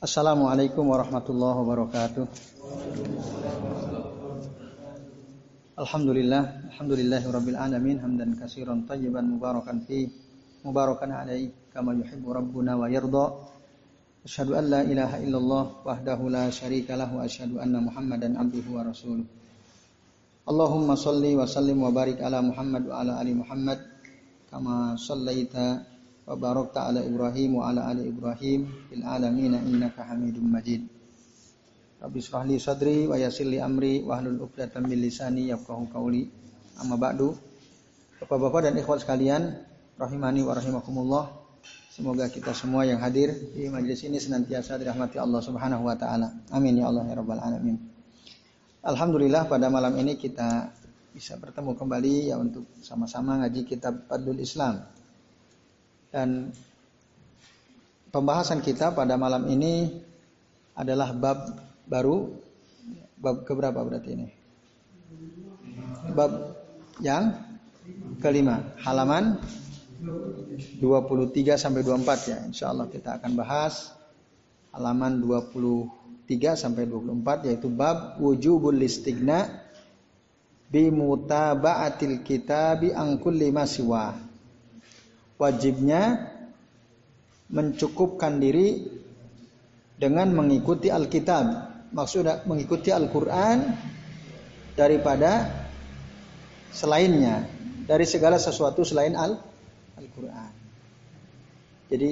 Assalamualaikum warahmatullahi wabarakatuh. Alhamdulillah, alhamdulillahi rabbil alamin hamdan katsiran tayyiban mubarakan fi mubarakan alaihi kama yuhibbu rabbuna wa yarda. Asyhadu an la ilaha illallah wahdahu la syarika lahu wa asyhadu anna Muhammadan abduhu wa rasuluh. Allahumma salli wa sallim wa barik ala Muhammad wa ala ali Muhammad kama sallaita wa barakta ala Ibrahim wa ala ali Ibrahim fil alamin innaka Hamidum Majid. Rabbi israh li sadri wa yassir li amri wa hlul 'uqdatam min lisani yafqahu qawli. Amma ba'du. Bapak-bapak dan ikhwat sekalian, rahimani wa rahimakumullah. Semoga kita semua yang hadir di majelis ini senantiasa dirahmati Allah Subhanahu wa taala. Amin ya Allah ya rabbal alamin. Alhamdulillah pada malam ini kita bisa bertemu kembali ya untuk sama-sama ngaji kitab Adul Islam dan pembahasan kita pada malam ini adalah bab baru. Bab keberapa berarti ini? Bab yang kelima, halaman 23 sampai 24 ya. Insya Allah kita akan bahas halaman 23 sampai 24 yaitu bab wujubul listigna bi mutaba'atil kitabi an ma siwa wajibnya mencukupkan diri dengan mengikuti Alkitab. Maksudnya mengikuti Al-Quran daripada selainnya. Dari segala sesuatu selain Al-Quran. Jadi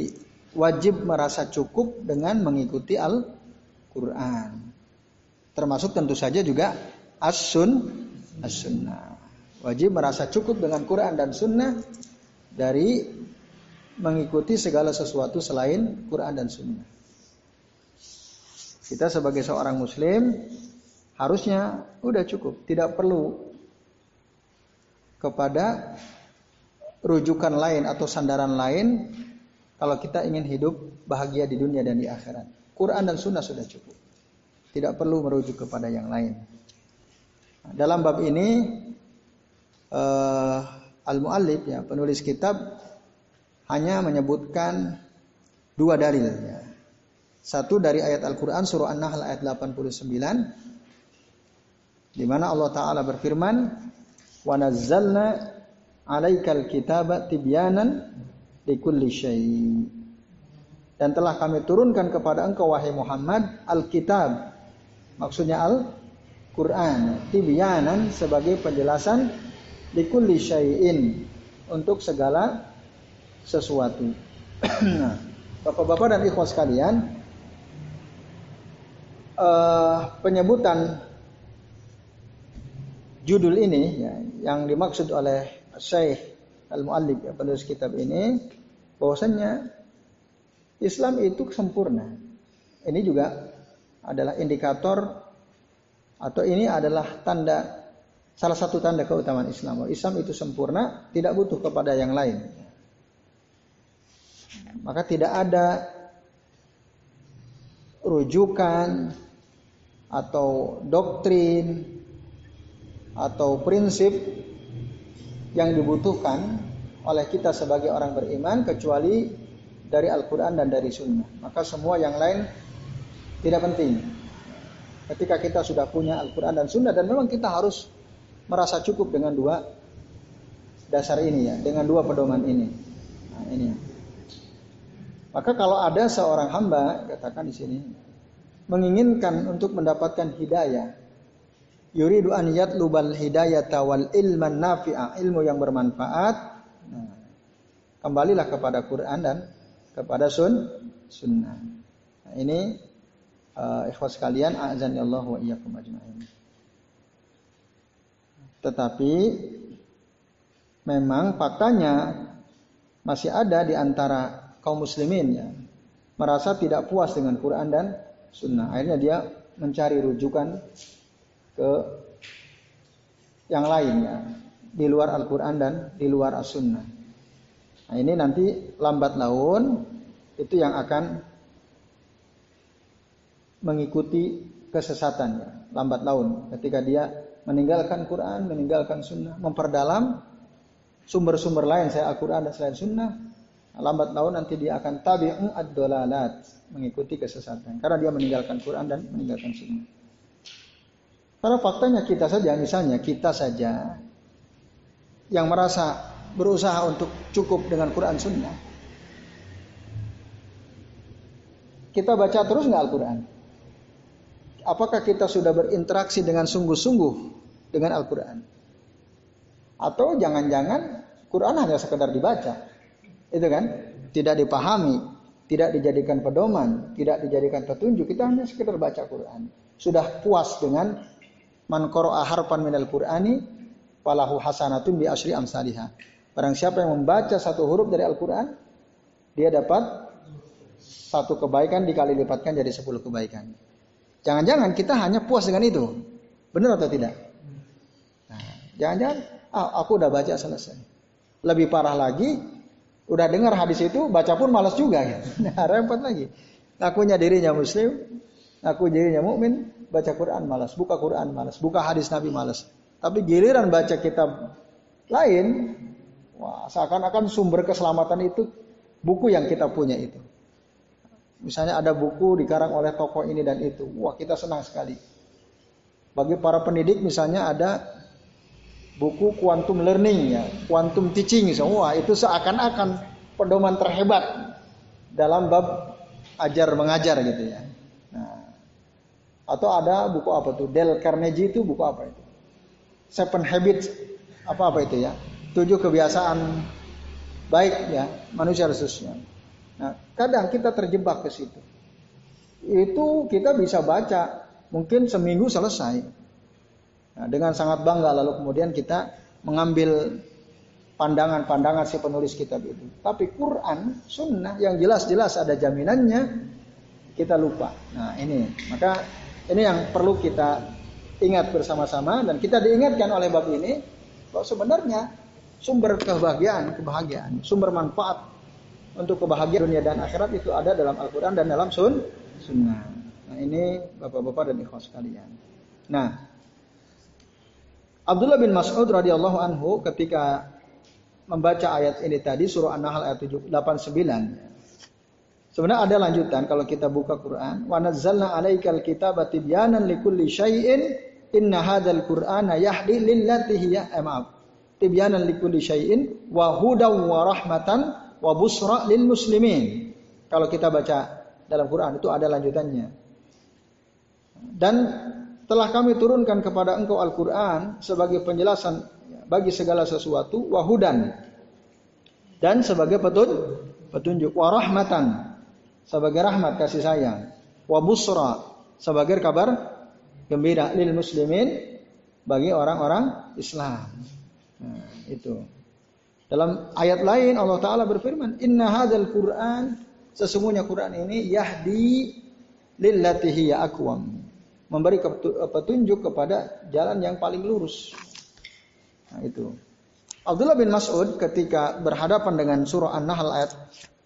wajib merasa cukup dengan mengikuti Al-Quran. Termasuk tentu saja juga as-sun, as-sunnah. Wajib merasa cukup dengan Quran dan sunnah dari mengikuti segala sesuatu selain Quran dan Sunnah. Kita sebagai seorang Muslim harusnya udah cukup, tidak perlu kepada rujukan lain atau sandaran lain kalau kita ingin hidup bahagia di dunia dan di akhirat. Quran dan Sunnah sudah cukup, tidak perlu merujuk kepada yang lain. Dalam bab ini uh, al-muallif ya penulis kitab hanya menyebutkan dua dalil ya. Satu dari ayat Al-Qur'an surah An-Nahl ayat 89 di mana Allah taala berfirman wa nazzalna 'alaikal kitaba tibyanan likulli dan telah kami turunkan kepada engkau wahai Muhammad Alkitab maksudnya Al-Qur'an tibyanan sebagai penjelasan likulli syai'in untuk segala sesuatu. nah, Bapak-bapak dan ikhwas sekalian, uh, penyebutan judul ini ya, yang dimaksud oleh Syekh Al-Muallif ya, penulis kitab ini bahwasanya Islam itu sempurna. Ini juga adalah indikator atau ini adalah tanda Salah satu tanda keutamaan Islam. Islam itu sempurna, tidak butuh kepada yang lain. Maka tidak ada rujukan atau doktrin atau prinsip yang dibutuhkan oleh kita sebagai orang beriman kecuali dari Al-Quran dan dari Sunnah. Maka semua yang lain tidak penting. Ketika kita sudah punya Al-Quran dan Sunnah dan memang kita harus merasa cukup dengan dua dasar ini ya, dengan dua pedoman ini. Nah, ini. Maka kalau ada seorang hamba, katakan di sini, menginginkan untuk mendapatkan hidayah, yuridu an yatlubal hidayata wal ilman nafi'a, ilmu yang bermanfaat, nah, kembalilah kepada Quran dan kepada sun, sunnah. Nah, ini uh, ikhwas sekalian, azan ya Allah wa iyyakum ajma'in. Tetapi memang faktanya masih ada di antara kaum muslimin ya merasa tidak puas dengan Quran dan Sunnah. Akhirnya dia mencari rujukan ke yang lainnya di luar Al-Quran dan di luar As-Sunnah. Nah ini nanti lambat laun itu yang akan mengikuti kesesatannya lambat laun ketika dia meninggalkan Quran, meninggalkan Sunnah, memperdalam sumber-sumber lain saya Al-Quran dan selain Sunnah, lambat laun nanti dia akan tabi'u ad-dolalat, mengikuti kesesatan. Karena dia meninggalkan Quran dan meninggalkan sunnah. Karena faktanya kita saja, misalnya kita saja yang merasa berusaha untuk cukup dengan Quran sunnah. Kita baca terus nggak Al-Quran? Apakah kita sudah berinteraksi dengan sungguh-sungguh dengan Al-Quran? Atau jangan-jangan Quran hanya sekedar dibaca? Itu kan? Tidak dipahami, tidak dijadikan pedoman, tidak dijadikan petunjuk. Kita hanya sekedar baca Quran. Sudah puas dengan man qara'a harfan minal Qur'ani falahu hasanatun bi asri amsalihah. Barang siapa yang membaca satu huruf dari Al-Qur'an, dia dapat satu kebaikan dikali lipatkan jadi sepuluh kebaikan. Jangan-jangan kita hanya puas dengan itu. Benar atau tidak? Nah, jangan-jangan ah, aku udah baca selesai. Lebih parah lagi, udah dengar hadis itu baca pun malas juga gitu. Nah, repot lagi. Akunya dirinya muslim, aku dirinya mukmin, baca Quran malas, buka Quran malas, buka hadis Nabi malas. Tapi giliran baca kitab lain, wah seakan-akan sumber keselamatan itu buku yang kita punya itu. Misalnya ada buku dikarang oleh tokoh ini dan itu, wah kita senang sekali. Bagi para pendidik misalnya ada buku quantum learning ya, quantum teaching semua itu seakan-akan pedoman terhebat dalam bab ajar mengajar gitu ya. Nah, atau ada buku apa tuh? Dale Carnegie itu buku apa itu? Seven Habits apa apa itu ya? Tujuh kebiasaan baik ya manusia khususnya. Nah, kadang kita terjebak ke situ. Itu kita bisa baca mungkin seminggu selesai. Nah, dengan sangat bangga lalu kemudian kita mengambil pandangan-pandangan si penulis kitab itu. Tapi Quran, sunnah yang jelas-jelas ada jaminannya, kita lupa. Nah ini, maka ini yang perlu kita ingat bersama-sama dan kita diingatkan oleh bab ini bahwa sebenarnya sumber kebahagiaan, kebahagiaan, sumber manfaat untuk kebahagiaan dunia dan akhirat itu ada dalam Al-Quran dan dalam sun, sunnah. Nah ini bapak-bapak dan ikhwas sekalian. Nah Abdullah bin Mas'ud radhiyallahu anhu ketika membaca ayat ini tadi surah An-Nahl ayat 89. Sebenarnya ada lanjutan kalau kita buka Quran. Wa nazzalna 'alaikal kitaba tibyanan likulli syai'in inna hadzal qur'ana yahdi lillati hiya eh, maaf. Tibyanan likulli syai'in wa hudaw wa rahmatan wa busra lil muslimin. Kalau kita baca dalam Quran itu ada lanjutannya. Dan telah kami turunkan kepada engkau Al-Quran sebagai penjelasan bagi segala sesuatu wahudan dan sebagai petunjuk petunjuk warahmatan sebagai rahmat kasih sayang wabusra sebagai kabar gembira lil muslimin bagi orang-orang Islam nah, itu dalam ayat lain Allah taala berfirman inna hadzal Quran sesungguhnya Quran ini yahdi lillati hiya aqwam memberi petunjuk kepada jalan yang paling lurus. Nah, itu. Abdullah bin Mas'ud ketika berhadapan dengan surah An-Nahl ayat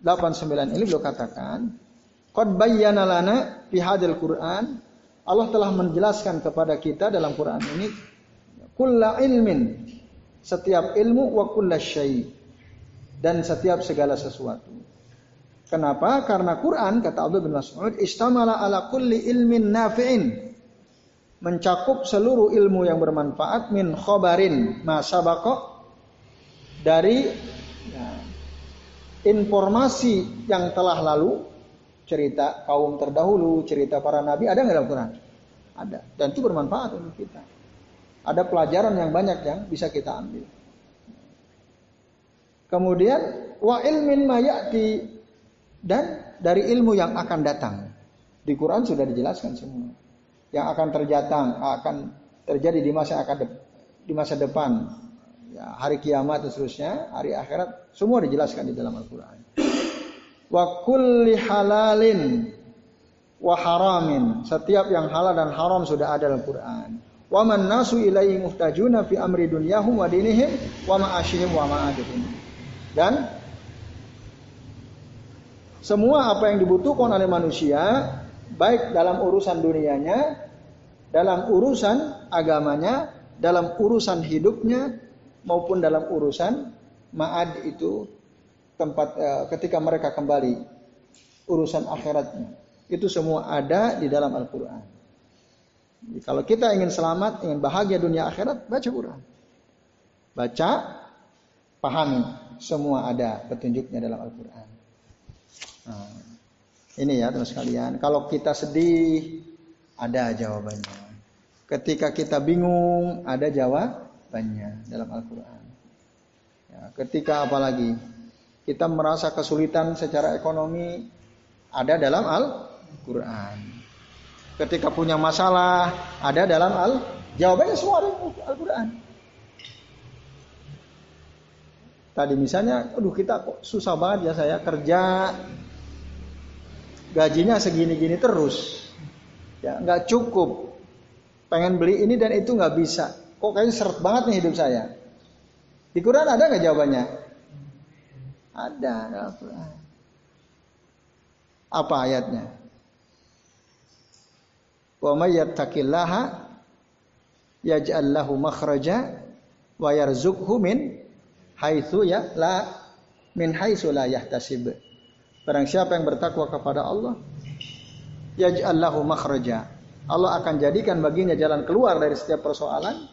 89 ini beliau katakan, "Qad bayyana lana fi hadzal Qur'an" Allah telah menjelaskan kepada kita dalam Quran ini kulla ilmin setiap ilmu wa kulla syai. Dan setiap segala sesuatu. Kenapa? Karena Quran kata Abdullah bin Mas'ud istamala ala kulli ilmin nafi'in. Mencakup seluruh ilmu yang bermanfaat min khobarin masa bakok dari ya, informasi yang telah lalu cerita kaum terdahulu cerita para nabi ada nggak dalam Quran? Ada. Dan itu bermanfaat untuk kita ada pelajaran yang banyak yang bisa kita ambil. Kemudian wa ilmin mayati dan dari ilmu yang akan datang. Di Quran sudah dijelaskan semua. Yang akan terjatang akan terjadi di masa akan di masa depan. Ya, hari kiamat dan seterusnya hari akhirat semua dijelaskan di dalam Al-Qur'an. Wa kulli halalin wa haramin. Setiap yang halal dan haram sudah ada dalam Quran wa man nasu ilaihi muhtajuna fi amri dunyahum wa dinihim wa ma'ashihim wa ma'adihim dan semua apa yang dibutuhkan oleh manusia baik dalam urusan dunianya, dalam urusan agamanya, dalam urusan hidupnya maupun dalam urusan ma'ad itu tempat uh, ketika mereka kembali urusan akhiratnya. Itu semua ada di dalam Al-Qur'an. Kalau kita ingin selamat, ingin bahagia dunia akhirat, baca Quran. Baca, pahami, semua ada petunjuknya dalam Al-Quran. Nah, ini ya teman sekalian. Kalau kita sedih, ada jawabannya. Ketika kita bingung, ada jawabannya dalam Al-Quran. Ya, ketika apalagi kita merasa kesulitan secara ekonomi, ada dalam Al-Quran. Ketika punya masalah, ada dalam Al jawabannya semua ada Al-Quran. Tadi misalnya, aduh kita kok susah banget ya saya kerja, gajinya segini-gini terus, ya nggak cukup, pengen beli ini dan itu nggak bisa, kok kayaknya seret banget nih hidup saya. Di Quran ada nggak jawabannya? Ada. Apa ayatnya? Wa may yattaqillaha yaj'al lahu makhraja wa yarzuqhu min haitsu ya la min haitsu la yahtasib. Barang siapa yang bertakwa kepada Allah, yaj'al lahu makhraja. Allah akan jadikan baginya jalan keluar dari setiap persoalan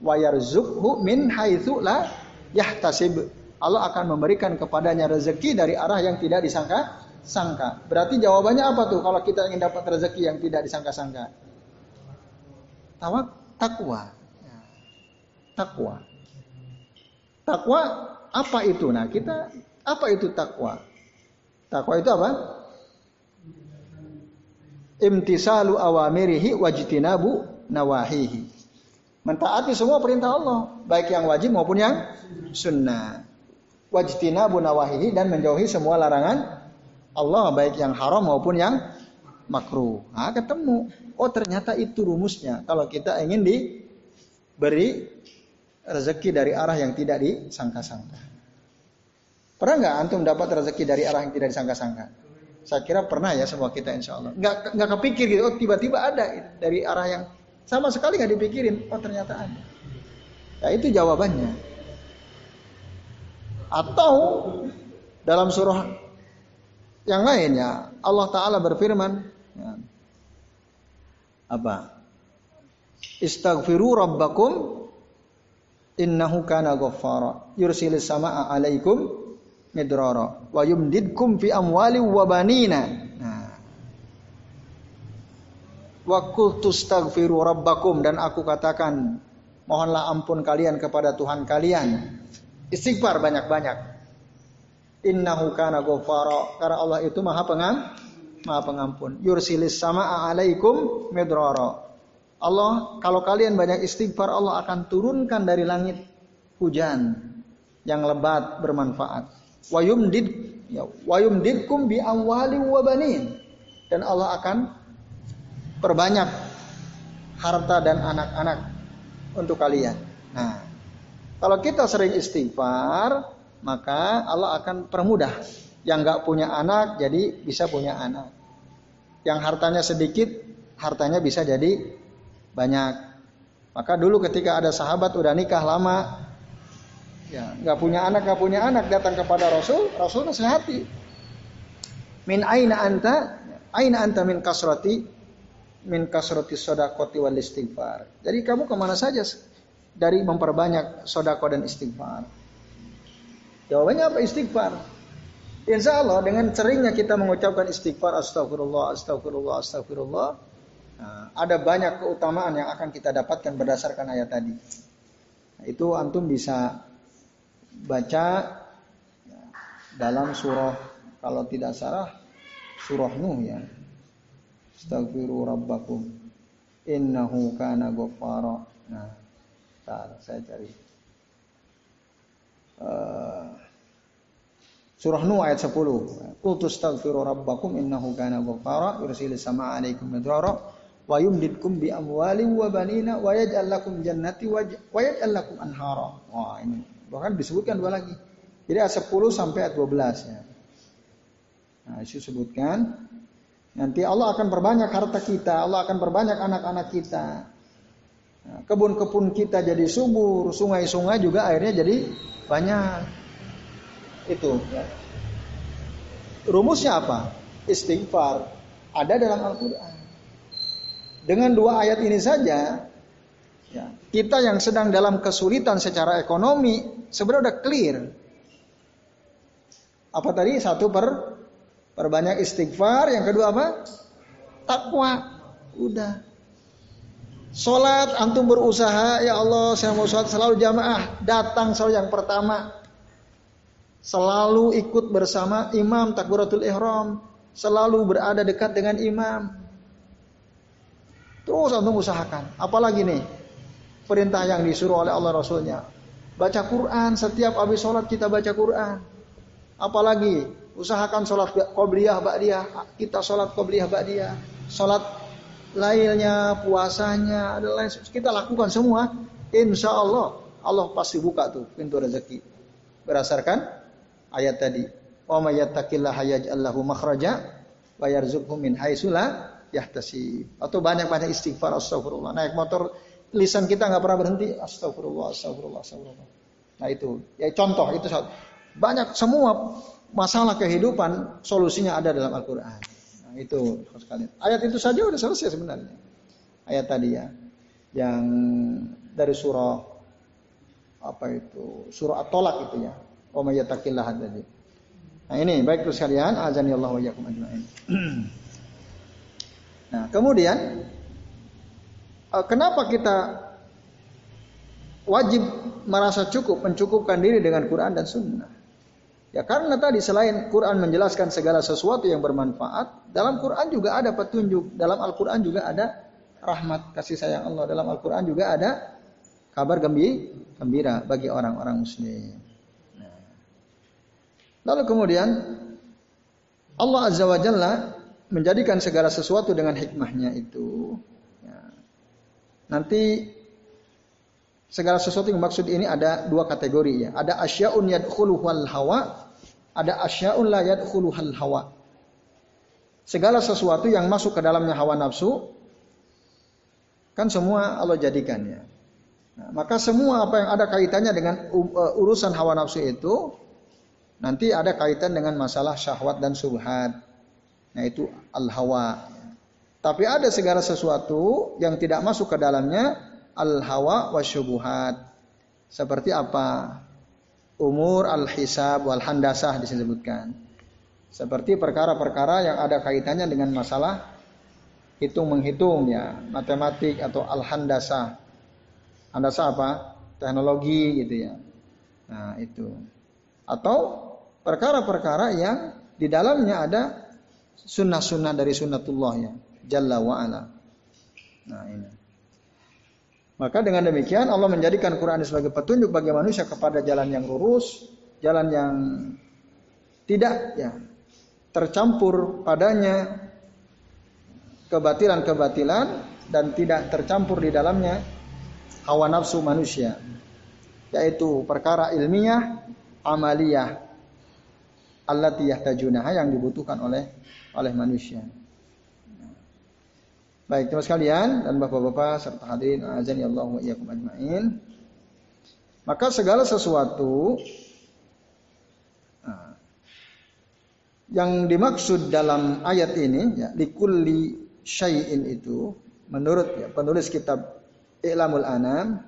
wa yarzuqhu min haitsu la yahtasib. Allah akan memberikan kepadanya rezeki dari arah yang tidak disangka sangka. Berarti jawabannya apa tuh kalau kita ingin dapat rezeki yang tidak disangka-sangka? Tawak, takwa. Ya. Takwa. Takwa apa itu? Nah, kita apa itu takwa? Takwa itu apa? Imtisalu awamirihi wajtinabu nawahihi. Mentaati semua perintah Allah, baik yang wajib maupun yang sunnah. Wajtinabu nawahihi dan menjauhi semua larangan Allah baik yang haram maupun yang makruh. Nah, ketemu. Oh ternyata itu rumusnya. Kalau kita ingin diberi rezeki dari arah yang tidak disangka-sangka. Pernah nggak antum dapat rezeki dari arah yang tidak disangka-sangka? Saya kira pernah ya semua kita insya Allah. Nggak nggak kepikir gitu. Oh tiba-tiba ada dari arah yang sama sekali nggak dipikirin. Oh ternyata ada. Ya itu jawabannya. Atau dalam surah yang lainnya Allah Taala berfirman ya, apa? Istaghfiru rabbakum innahu kana ghaffara. Yursilis samaa alaikum midrara wa yumdidkum fi amwali wa banina. Nah. Wa qultu astaghfiru rabbakum dan aku katakan mohonlah ampun kalian kepada Tuhan kalian. Istighfar banyak-banyak Innahu kana ghafara. Karena Allah itu Maha Pengam, Maha Pengampun. Yursilis sama alaikum midrara. Allah kalau kalian banyak istighfar Allah akan turunkan dari langit hujan yang lebat bermanfaat. Wa yumdid ya, wa yumdidkum bi amwali wa banin. Dan Allah akan perbanyak harta dan anak-anak untuk kalian. Nah, kalau kita sering istighfar, maka Allah akan permudah. Yang nggak punya anak jadi bisa punya anak. Yang hartanya sedikit, hartanya bisa jadi banyak. Maka dulu ketika ada sahabat udah nikah lama, ya nggak punya anak nggak punya anak datang kepada Rasul, Rasul nasihati. Min aina anta, aina anta min kasrati, min kasrati sodakoti wal istighfar. Jadi kamu ke mana saja dari memperbanyak sodako dan istighfar. Jawabannya apa? Istighfar. Insya Allah dengan seringnya kita mengucapkan istighfar astagfirullah, astagfirullah, astagfirullah. Nah, ada banyak keutamaan yang akan kita dapatkan berdasarkan ayat tadi. Nah, itu antum bisa baca dalam surah kalau tidak salah surah Nuh ya. Astaghfiru rabbakum innahu kana ghaffara. Nah, saya cari. Eh, surah Nuh ayat 10. Qultu astaghfiru rabbakum innahu kana ghaffara yursilis samaa 'alaikum midrara wa yumdidkum bi amwalin wa banina wa yaj'al lakum jannati wa yaj'al lakum anhara. Wah, ini bahkan disebutkan dua lagi. Jadi ayat 10 sampai ayat 12 ya. Nah, itu sebutkan nanti Allah akan perbanyak harta kita, Allah akan perbanyak anak-anak kita. Kebun-kebun kita jadi subur, sungai-sungai juga airnya jadi banyak. Itu. Ya. Rumusnya apa? Istighfar. Ada dalam Al-Quran. Dengan dua ayat ini saja, ya, kita yang sedang dalam kesulitan secara ekonomi sebenarnya udah clear. Apa tadi? Satu per perbanyak istighfar. Yang kedua apa? Takwa. Udah. Sholat antum berusaha ya Allah saya mau sholat selalu jamaah datang selalu yang pertama. Selalu ikut bersama imam takbiratul ihram selalu berada dekat dengan imam. Terus antum usahakan. Apalagi nih perintah yang disuruh oleh Allah Rasulnya. Baca Quran setiap habis sholat kita baca Quran. Apalagi usahakan sholat qobliyah ba'diyah. Kita sholat qobliyah ba'diyah. Sholat lailnya, puasanya, ada lain kita lakukan semua, insya Allah Allah pasti buka tuh pintu rezeki. Berdasarkan ayat tadi, wa may yattaqillaha yaj'al lahu makhraja wa yarzuqhu min haitsu la. Atau banyak-banyak istighfar astagfirullah. Naik motor lisan kita nggak pernah berhenti astagfirullah astagfirullah astagfirullah. Nah itu ya contoh itu banyak semua masalah kehidupan solusinya ada dalam Al-Qur'an itu sekalian. Ayat itu saja udah selesai sebenarnya. Ayat tadi ya. Yang dari surah apa itu? Surah At-Tolak itu ya. Wa may tadi. Nah ini baik terus sekalian, azan Allah wa yakum ajmain. nah, kemudian eh, kenapa kita wajib merasa cukup mencukupkan diri dengan Quran dan Sunnah? Ya karena tadi selain Quran menjelaskan segala sesuatu yang bermanfaat, dalam Quran juga ada petunjuk, dalam Al-Quran juga ada rahmat kasih sayang Allah, dalam Al-Quran juga ada kabar gembira bagi orang-orang muslim. Nah. Lalu kemudian Allah Azza wa Jalla menjadikan segala sesuatu dengan hikmahnya itu. Ya. Nanti segala sesuatu yang maksud ini ada dua kategori ya. Ada asyaun yadkhuluhal hawa ada asyaun la hal hawa. Segala sesuatu yang masuk ke dalamnya hawa nafsu kan semua Allah jadikannya. Nah, maka semua apa yang ada kaitannya dengan uh, urusan hawa nafsu itu nanti ada kaitan dengan masalah syahwat dan subhat. Nah itu al-hawa. Tapi ada segala sesuatu yang tidak masuk ke dalamnya al-hawa wa syubuhat. Seperti apa? Umur al-hisab wal handasah disebutkan. Seperti perkara-perkara yang ada kaitannya dengan masalah hitung menghitung ya, matematik atau al-handasah. Handasah apa? Teknologi gitu ya. Nah, itu. Atau perkara-perkara yang di dalamnya ada sunnah-sunnah dari sunnatullah ya, jalla wa ala. Nah, ini. Maka dengan demikian Allah menjadikan Quran sebagai petunjuk bagi manusia kepada jalan yang lurus, jalan yang tidak ya tercampur padanya kebatilan-kebatilan dan tidak tercampur di dalamnya hawa nafsu manusia yaitu perkara ilmiah amaliyah allati yahtajunaha yang dibutuhkan oleh oleh manusia. Baik, teman sekalian dan bapak-bapak serta hadirin azan ya Allah wa iyyakum ajmain. Maka segala sesuatu nah, yang dimaksud dalam ayat ini ya likulli syai'in itu menurut ya penulis kitab I'lamul Anam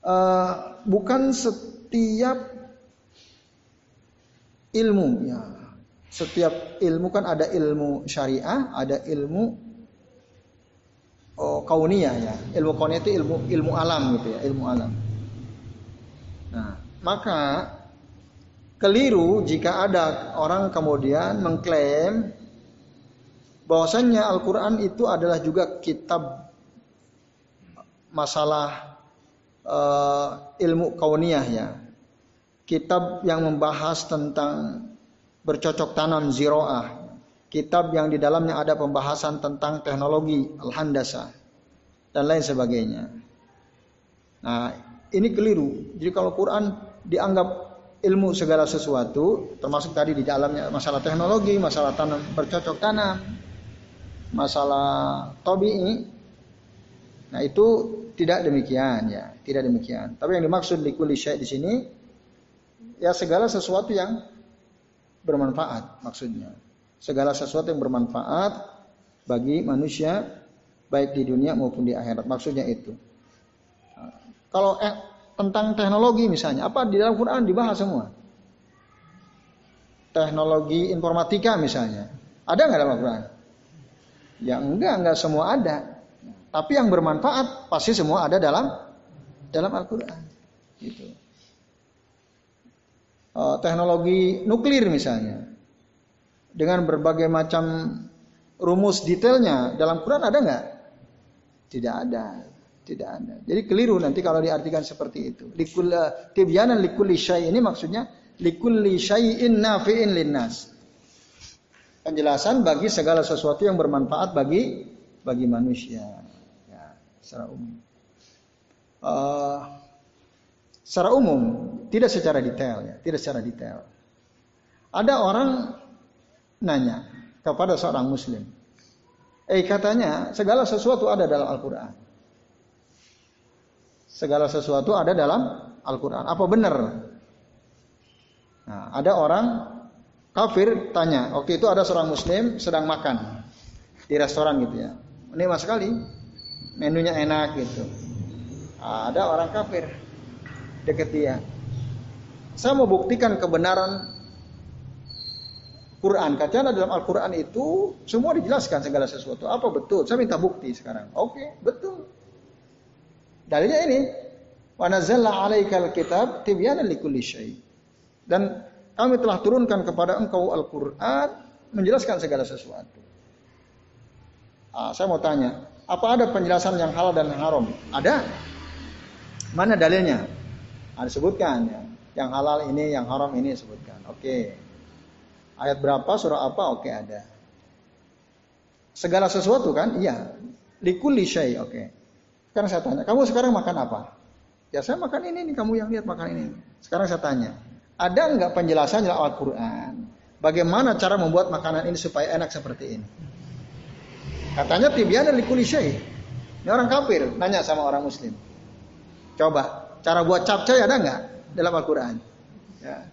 uh, bukan setiap ilmu ya setiap ilmu kan ada ilmu syariah, ada ilmu oh, kauniyah ya. Ilmu kauniyah itu ilmu ilmu alam gitu ya, ilmu alam. Nah, maka keliru jika ada orang kemudian mengklaim bahwasannya Al-Qur'an itu adalah juga kitab masalah uh, ilmu kauniyah ya. Kitab yang membahas tentang bercocok tanam ziroah. Kitab yang di dalamnya ada pembahasan tentang teknologi al-handasa dan lain sebagainya. Nah, ini keliru. Jadi kalau Quran dianggap ilmu segala sesuatu, termasuk tadi di dalamnya masalah teknologi, masalah tanam bercocok tanam, masalah tobi Nah, itu tidak demikian ya, tidak demikian. Tapi yang dimaksud likuli di sini Ya segala sesuatu yang bermanfaat maksudnya. Segala sesuatu yang bermanfaat bagi manusia baik di dunia maupun di akhirat. Maksudnya itu. Kalau eh, tentang teknologi misalnya, apa di dalam Quran dibahas semua? Teknologi informatika misalnya, ada nggak dalam Quran? Ya enggak, enggak semua ada. Tapi yang bermanfaat pasti semua ada dalam dalam Al-Quran. Gitu. Uh, teknologi nuklir misalnya, dengan berbagai macam rumus detailnya dalam Quran ada nggak? Tidak ada. Tidak ada. Jadi keliru nanti kalau diartikan seperti itu. Likul tibyanan likulli syai ini maksudnya likulli syai'in nafi'in linnas. Penjelasan bagi segala sesuatu yang bermanfaat bagi bagi manusia. Ya, secara umum. Uh, secara umum, tidak secara detail ya, tidak secara detail. Ada orang nanya kepada seorang muslim. Eh katanya segala sesuatu ada dalam Al-Quran segala sesuatu ada dalam Al-Quran. Apa benar? Nah, ada orang kafir tanya, oke itu ada seorang muslim sedang makan di restoran gitu ya. Ini mas sekali, menunya enak gitu. Nah, ada orang kafir deket dia. Saya mau buktikan kebenaran Quran. Katanya dalam Al-Quran itu semua dijelaskan segala sesuatu. Apa betul? Saya minta bukti sekarang. Oke, betul. Dalilnya ini, wa 'alaikal kitab tibyanan likulli syai. Dan kami telah turunkan kepada engkau Al-Qur'an menjelaskan segala sesuatu. Ah, saya mau tanya, apa ada penjelasan yang halal dan haram? Ada. Mana dalilnya? Ada sebutkan ya. Yang halal ini, yang haram ini sebutkan. Oke. Ayat berapa, surah apa? Oke, ada. Segala sesuatu kan? Iya. Likulli syai, oke. Sekarang saya tanya, kamu sekarang makan apa? Ya saya makan ini nih, kamu yang lihat makan ini. Sekarang saya tanya, ada nggak penjelasan dalam Al-Quran? Bagaimana cara membuat makanan ini supaya enak seperti ini? Katanya tibiana likuli syai. Ini orang kafir, nanya sama orang muslim. Coba, cara buat capcay ada nggak dalam Al-Quran? Ya.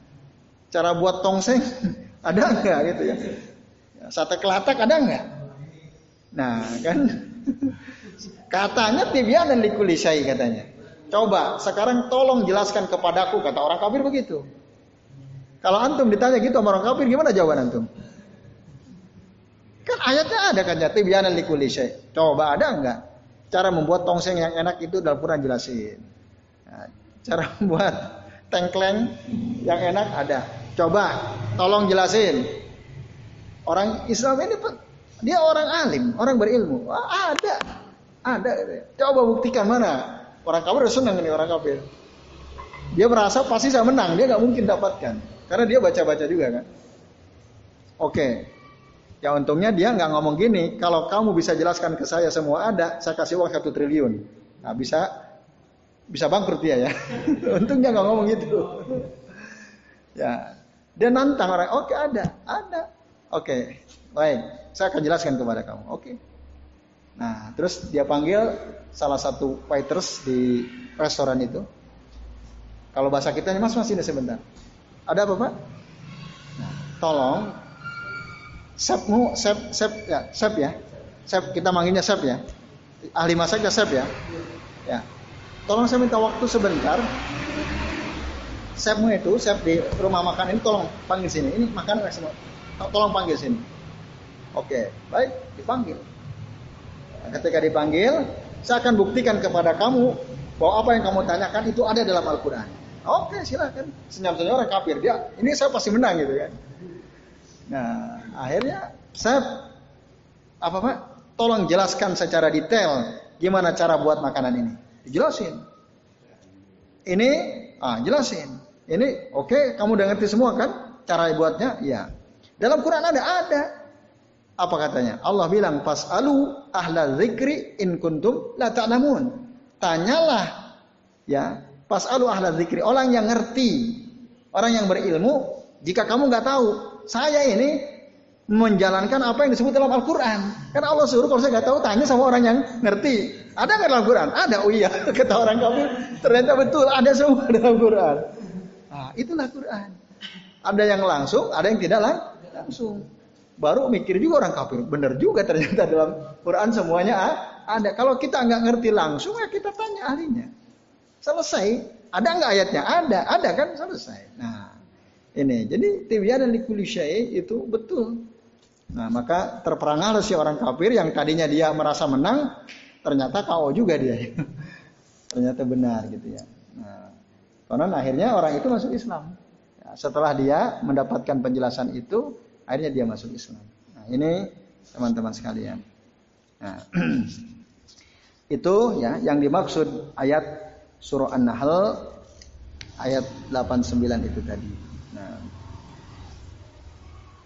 Cara buat tongseng ada nggak gitu ya? ya sate kelatak ada nggak? Nah kan Katanya dan likulisai katanya. Coba sekarang tolong jelaskan kepadaku kata orang kafir begitu. Kalau antum ditanya gitu sama orang kafir gimana jawaban antum? Kan ayatnya ada kan ya dan likulisai. Coba ada enggak? Cara membuat tongseng yang enak itu dalam Quran jelasin. Nah, cara membuat tengkleng yang enak ada. Coba tolong jelasin. Orang Islam ini dia orang alim, orang berilmu. Wah, ada. Ada. Coba buktikan mana. Orang kafir senang nih orang kafir. Dia merasa pasti saya menang. Dia nggak mungkin dapatkan. Karena dia baca-baca juga kan. Oke. Ya untungnya dia nggak ngomong gini. Kalau kamu bisa jelaskan ke saya semua ada, saya kasih uang satu triliun. Nah bisa bisa bangkrut dia ya. untungnya nggak ngomong gitu. ya. Dia nantang orang. Oke ada, ada. Oke, baik. Saya akan jelaskan kepada kamu. Oke. Nah, terus dia panggil salah satu waiters di restoran itu. Kalau bahasa kita, mas mas ini sebentar. Ada apa pak? Nah, tolong, chefmu, chef, chef ya, chef ya, chef kita manggilnya chef ya, ahli masaknya chef ya, ya. Tolong saya minta waktu sebentar. Chefmu itu, chef di rumah makan ini, tolong panggil sini. Ini makan semua. Tolong panggil sini. Oke, baik, dipanggil. Ketika dipanggil, saya akan buktikan kepada kamu bahwa apa yang kamu tanyakan itu ada dalam Al-Quran. Oke, silakan. Senyum-senyum orang kafir dia, ini saya pasti menang gitu kan. Nah, akhirnya saya apa pak? Tolong jelaskan secara detail gimana cara buat makanan ini. Dijelasin. Ini, ah jelasin. Ini oke, okay, kamu udah ngerti semua kan cara buatnya? Ya. Dalam Quran ada, ada. Apa katanya? Allah bilang fasalu ahla zikri in kuntum la ta'lamun. Tanyalah ya, fasalu ahla zikri, orang yang ngerti, orang yang berilmu jika kamu nggak tahu. Saya ini menjalankan apa yang disebut dalam Al-Quran. Karena Allah suruh kalau saya nggak tahu tanya sama orang yang ngerti. Ada nggak dalam Al-Quran? Ada. Oh iya, kata orang kafir. Ternyata betul ada semua dalam Al-Quran. Nah, itulah Quran. Ada yang langsung, ada yang tidak lang langsung. Baru mikir juga orang kafir. Benar juga ternyata dalam Quran semuanya ada. Kalau kita nggak ngerti langsung ya kita tanya ahlinya. Selesai. Ada nggak ayatnya? Ada. Ada kan selesai. Nah ini. Jadi tibyan dan likuli itu betul. Nah maka terperangah si orang kafir yang tadinya dia merasa menang. Ternyata kau juga dia. ternyata benar gitu ya. Nah, karena akhirnya orang itu masuk Islam. Ya, setelah dia mendapatkan penjelasan itu, akhirnya dia masuk Islam. Nah, ini teman-teman sekalian. Nah, itu ya yang dimaksud ayat surah An-Nahl ayat 89 itu tadi.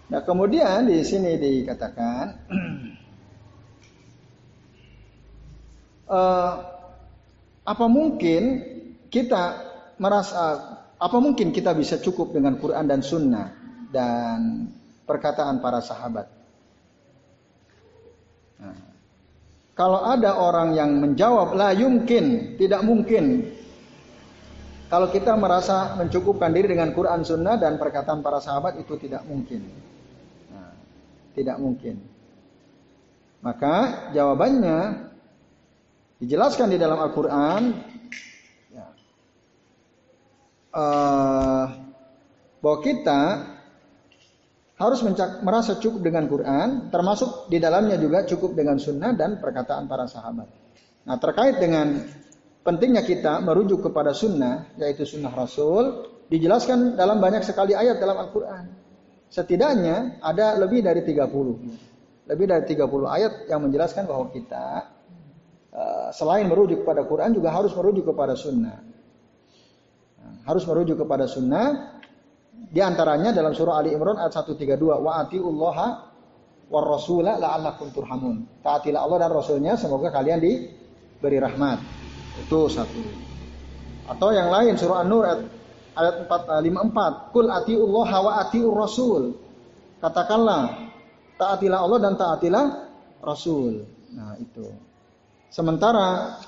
Nah, kemudian di sini dikatakan uh, apa mungkin kita merasa apa mungkin kita bisa cukup dengan Quran dan Sunnah dan perkataan para sahabat. Nah, kalau ada orang yang menjawab la yumkin, tidak mungkin. Kalau kita merasa mencukupkan diri dengan Quran Sunnah dan perkataan para sahabat itu tidak mungkin. Tidak mungkin. Maka jawabannya dijelaskan di dalam Al-Quran ya, uh, bahwa kita harus merasa cukup dengan Quran, termasuk di dalamnya juga cukup dengan sunnah dan perkataan para sahabat. Nah terkait dengan pentingnya kita merujuk kepada sunnah, yaitu sunnah Rasul, dijelaskan dalam banyak sekali ayat dalam Al-Quran. Setidaknya ada lebih dari 30. Lebih dari 30 ayat yang menjelaskan bahwa kita eh, selain merujuk kepada Quran juga harus merujuk kepada sunnah. Nah, harus merujuk kepada sunnah di antaranya dalam surah Ali Imran ayat 132 wa atiullaha war rasula la'allakum turhamun. Taatilah Allah dan rasulnya semoga kalian diberi rahmat. Itu satu. Atau yang lain surah An-Nur ayat, ayat 4, 54. Kul atiullaha wa atiur rasul. Katakanlah taatilah Allah dan taatilah rasul. Nah, itu. Sementara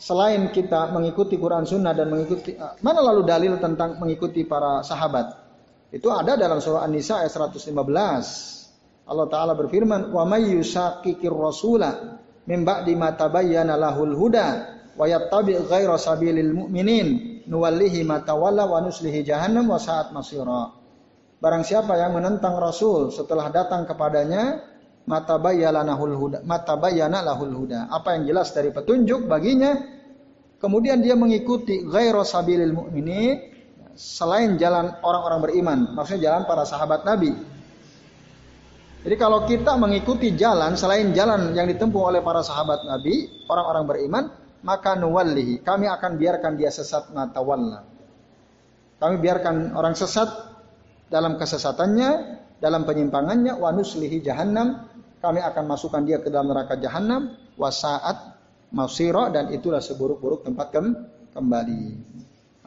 selain kita mengikuti Quran Sunnah dan mengikuti ah, mana lalu dalil tentang mengikuti para sahabat itu ada dalam surah An-Nisa ayat 115 Allah taala berfirman wa may yusaqiqir rasula min ba'di ma tabayyana lahul huda wa yattabi' ghaira sabilil mu'minin nuwallihi ma tawalla wa nuslihi jahannam wa sa'at masira. Barang siapa yang menentang Rasul setelah datang kepadanya mata lahul huda apa yang jelas dari petunjuk baginya? Kemudian dia mengikuti ghairu sabilil mu'minin selain jalan orang-orang beriman maksudnya jalan para sahabat nabi. Jadi kalau kita mengikuti jalan selain jalan yang ditempuh oleh para sahabat nabi orang-orang beriman maka nuwallihi kami akan biarkan dia sesat mata walla kami biarkan orang sesat dalam kesesatannya dalam penyimpangannya wa nuslihi jahannam kami akan masukkan dia ke dalam neraka jahanam wasaat masira dan itulah seburuk-buruk tempat kem kembali.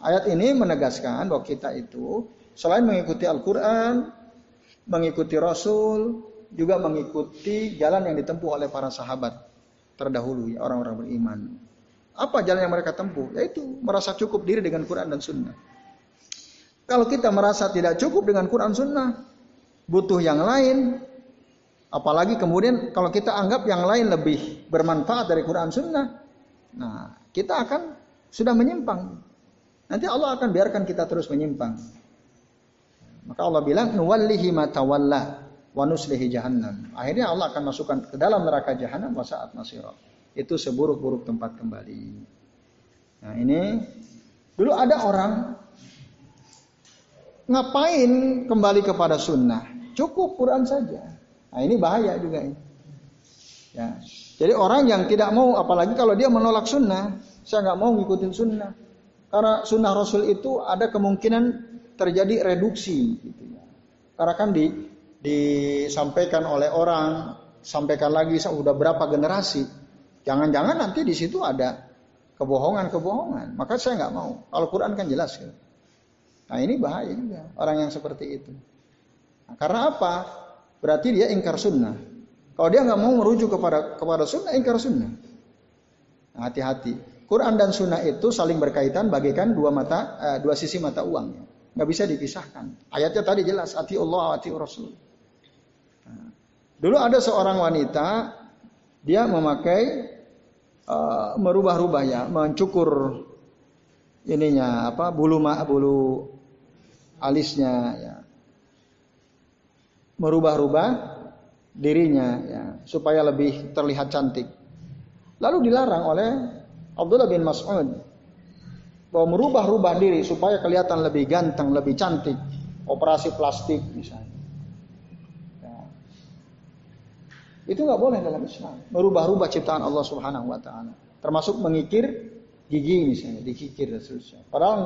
Ayat ini menegaskan bahwa kita itu selain mengikuti Al-Qur'an, mengikuti Rasul, juga mengikuti jalan yang ditempuh oleh para sahabat terdahulu orang-orang beriman. Apa jalan yang mereka tempuh? Yaitu merasa cukup diri dengan Quran dan Sunnah. Kalau kita merasa tidak cukup dengan Quran Sunnah, butuh yang lain. Apalagi kemudian kalau kita anggap yang lain lebih bermanfaat dari Quran Sunnah, nah kita akan sudah menyimpang. Nanti Allah akan biarkan kita terus menyimpang. Maka Allah bilang nuwallihi ma tawalla wa nuslihi jahannam. Akhirnya Allah akan masukkan ke dalam neraka jahanam wa saat. Itu seburuk-buruk tempat kembali. Nah, ini dulu ada orang ngapain kembali kepada sunnah? Cukup Quran saja. Nah ini bahaya juga ini. Ya. Jadi orang yang tidak mau, apalagi kalau dia menolak sunnah, saya nggak mau ngikutin sunnah. Karena sunnah Rasul itu ada kemungkinan terjadi reduksi. Gitu ya. Karena kan di, disampaikan oleh orang, sampaikan lagi sudah berapa generasi. Jangan-jangan nanti di situ ada kebohongan-kebohongan. Maka saya nggak mau. Al Quran kan jelas. Gitu. Nah ini bahaya juga orang yang seperti itu. Nah, karena apa? Berarti dia ingkar sunnah. Kalau dia nggak mau merujuk kepada kepada sunnah, ingkar sunnah. hati-hati. Quran dan sunnah itu saling berkaitan bagaikan dua mata, uh, dua sisi mata uang. nggak bisa dipisahkan. Ayatnya tadi jelas, ati Allah, ati Rasul. Nah, dulu ada seorang wanita, dia memakai uh, merubah-rubah ya, mencukur ininya apa bulu bulu alisnya ya. Merubah-rubah dirinya ya supaya lebih terlihat cantik. Lalu dilarang oleh Abdullah bin Mas'ud bahwa merubah-rubah diri supaya kelihatan lebih ganteng, lebih cantik, operasi plastik misalnya. Ya. Itu nggak boleh dalam Islam. Merubah-rubah ciptaan Allah Subhanahu Wa Taala, termasuk mengikir gigi misalnya, dikikir dan seterusnya. Padahal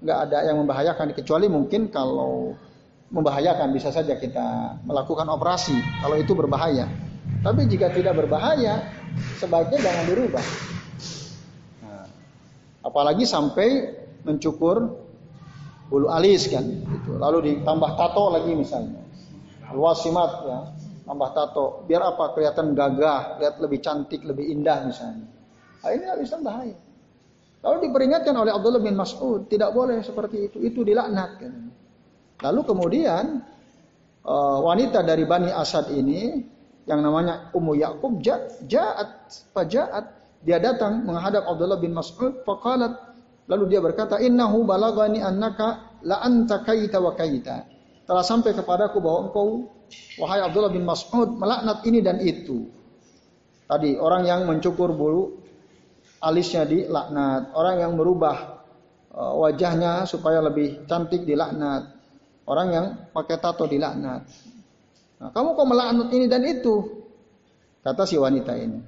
nggak ada yang membahayakan kecuali mungkin kalau membahayakan bisa saja kita melakukan operasi kalau itu berbahaya. Tapi jika tidak berbahaya, sebaiknya jangan dirubah. Apalagi sampai mencukur bulu alis kan, gitu. lalu ditambah tato lagi misalnya, wasimat ya, tambah tato, biar apa kelihatan gagah, lihat lebih cantik, lebih indah misalnya. Nah, ini bisa bahaya. Lalu diperingatkan oleh Abdullah bin Mas'ud, tidak boleh seperti itu, itu dilaknat. Lalu kemudian uh, wanita dari Bani Asad ini yang namanya Ummu Yakub jaat, fajaat dia datang menghadap Abdullah bin Mas'ud, faqalat lalu dia berkata, "Innahu balagani annaka la anta kaita wa kaita." Telah sampai kepadaku bahwa engkau wahai Abdullah bin Mas'ud melaknat ini dan itu. Tadi orang yang mencukur bulu alisnya dilaknat, orang yang merubah uh, wajahnya supaya lebih cantik dilaknat, orang yang pakai tato dilaknat. Nah, kamu kok melaknat ini dan itu? Kata si wanita ini.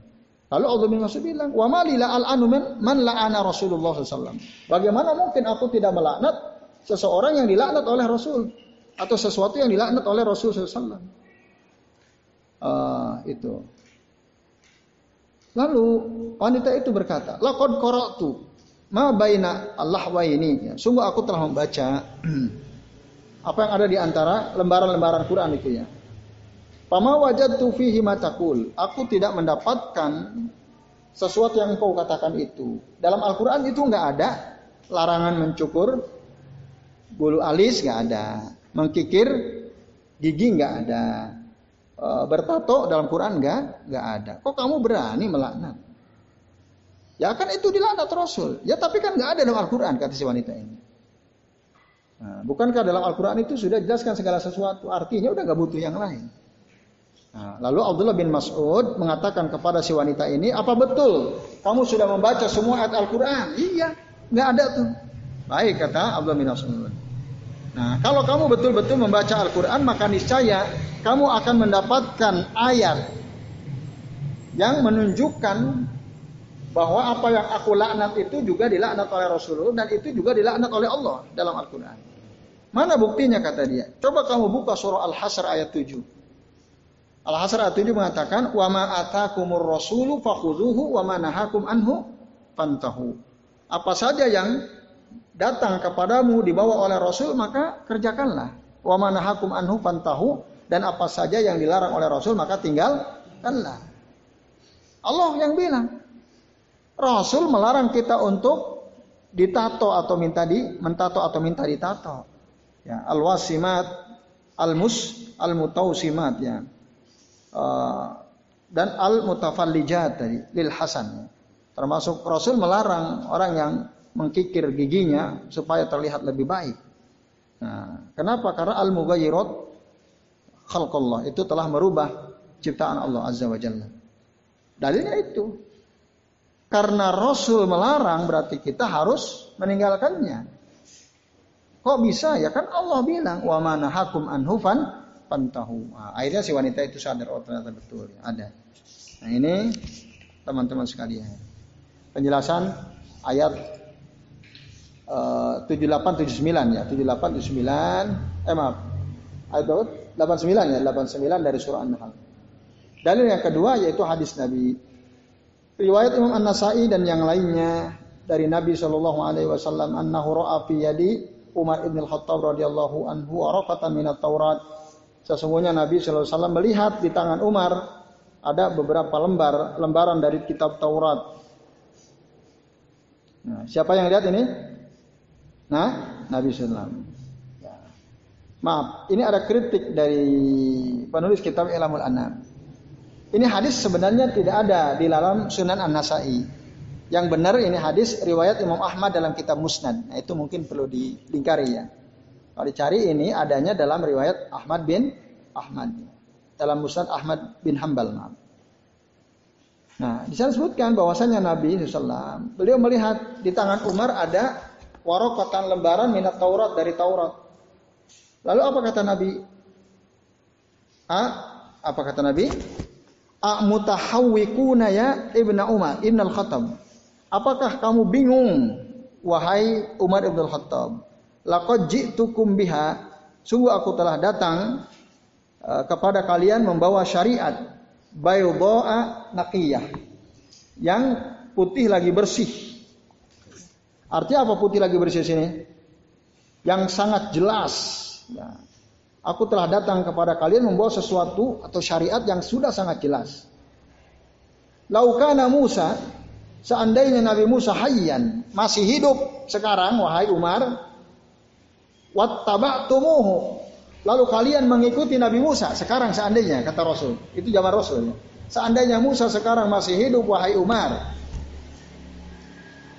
Lalu Allah bin Mas'ud bilang, "Wa malila al-anu man la'ana Rasulullah SAW." Bagaimana mungkin aku tidak melaknat seseorang yang dilaknat oleh Rasul atau sesuatu yang dilaknat oleh Rasul SAW? Uh, itu. Lalu wanita itu berkata, "Laqad qara'tu ma baina Allah wa ini." Ya, sungguh aku telah membaca apa yang ada di antara lembaran-lembaran Quran itu ya. Pama wajadtu fihi matakul. Aku tidak mendapatkan sesuatu yang engkau katakan itu. Dalam Al-Quran itu nggak ada larangan mencukur bulu alis nggak ada, mengkikir gigi nggak ada, e, bertato dalam Quran nggak nggak ada. Kok kamu berani melaknat? Ya kan itu dilaknat Rasul. Ya tapi kan nggak ada dalam Al-Quran kata si wanita ini. Nah, bukankah dalam Al-Quran itu sudah jelaskan segala sesuatu? Artinya udah nggak butuh yang lain. Nah, lalu Abdullah bin Mas'ud mengatakan kepada si wanita ini, apa betul kamu sudah membaca semua ayat Al-Quran? Iya, nggak ada tuh. Baik kata Abdullah bin Mas'ud. Nah, kalau kamu betul-betul membaca Al-Quran, maka niscaya kamu akan mendapatkan ayat yang menunjukkan bahwa apa yang aku laknat itu juga dilaknat oleh Rasulullah dan itu juga dilaknat oleh Allah dalam Al-Quran. Mana buktinya kata dia? Coba kamu buka surah Al-Hasr ayat 7. Al-Hasr ayat 7 mengatakan wa ma atakumur rasulu fakhudhuhu wa ma nahakum anhu fantahu. Apa saja yang datang kepadamu dibawa oleh Rasul maka kerjakanlah. Wa ma nahakum anhu fantahu dan apa saja yang dilarang oleh Rasul maka tinggalkanlah. Allah yang bilang. Rasul melarang kita untuk ditato atau minta di mentato atau minta ditato. Ya, al-wasimat, al-mus, al-mutausimat ya. Eh, dan al mutafallijat tadi lil hasan. Termasuk Rasul melarang orang yang mengkikir giginya supaya terlihat lebih baik. Nah, kenapa? Karena al mughayyirat khalqallah itu telah merubah ciptaan Allah Azza wa Jalla. Dalilnya itu. Karena Rasul melarang berarti kita harus meninggalkannya. Kok bisa? Ya kan Allah bilang wa manahakum anhufan pantahu. Nah, akhirnya si wanita itu sadar oh ternyata betul ada. Nah ini teman-teman sekalian. Penjelasan ayat uh, 78 79 ya. 78 79 eh maaf. Ayat berapa? 89 ya, 89 dari surah An-Nahl. Dalil yang kedua yaitu hadis Nabi. Riwayat Imam An-Nasai dan yang lainnya dari Nabi Shallallahu alaihi wasallam annahu ra'a fi yadi Umar ibn al-Khattab radhiyallahu anhu waraqatan min at-Taurat Sesungguhnya Nabi SAW melihat di tangan Umar ada beberapa lembar lembaran dari kitab Taurat. Nah, siapa yang lihat ini? Nah, Nabi SAW. Maaf, ini ada kritik dari penulis kitab Ilamul Anam. Ini hadis sebenarnya tidak ada di dalam Sunan An-Nasai. Yang benar ini hadis riwayat Imam Ahmad dalam kitab Musnad. Nah, itu mungkin perlu dilingkari ya. Kalau dicari ini adanya dalam riwayat Ahmad bin Ahmad. Dalam Musnad Ahmad bin Hambal. Nah, di sana disebutkan bahwasanya Nabi SAW, beliau melihat di tangan Umar ada warokotan lembaran minat Taurat dari Taurat. Lalu apa kata Nabi? A, apa kata Nabi? A mutahawwikuna ya Ibnu Umar, Ibn al-Khattab. Apakah kamu bingung wahai Umar Ibn al-Khattab? Laqad ji'tukum biha. Sungguh aku telah datang uh, kepada kalian membawa syariat bayda'a naqiyah. Yang putih lagi bersih. Artinya apa putih lagi bersih sini? Yang sangat jelas. Ya. Aku telah datang kepada kalian membawa sesuatu atau syariat yang sudah sangat jelas. Laukana Musa, seandainya Nabi Musa hayyan, masih hidup sekarang, wahai Umar, wattaba'tumuhu, Lalu kalian mengikuti Nabi Musa sekarang seandainya kata Rasul. Itu zaman Rasul. Seandainya Musa sekarang masih hidup wahai Umar.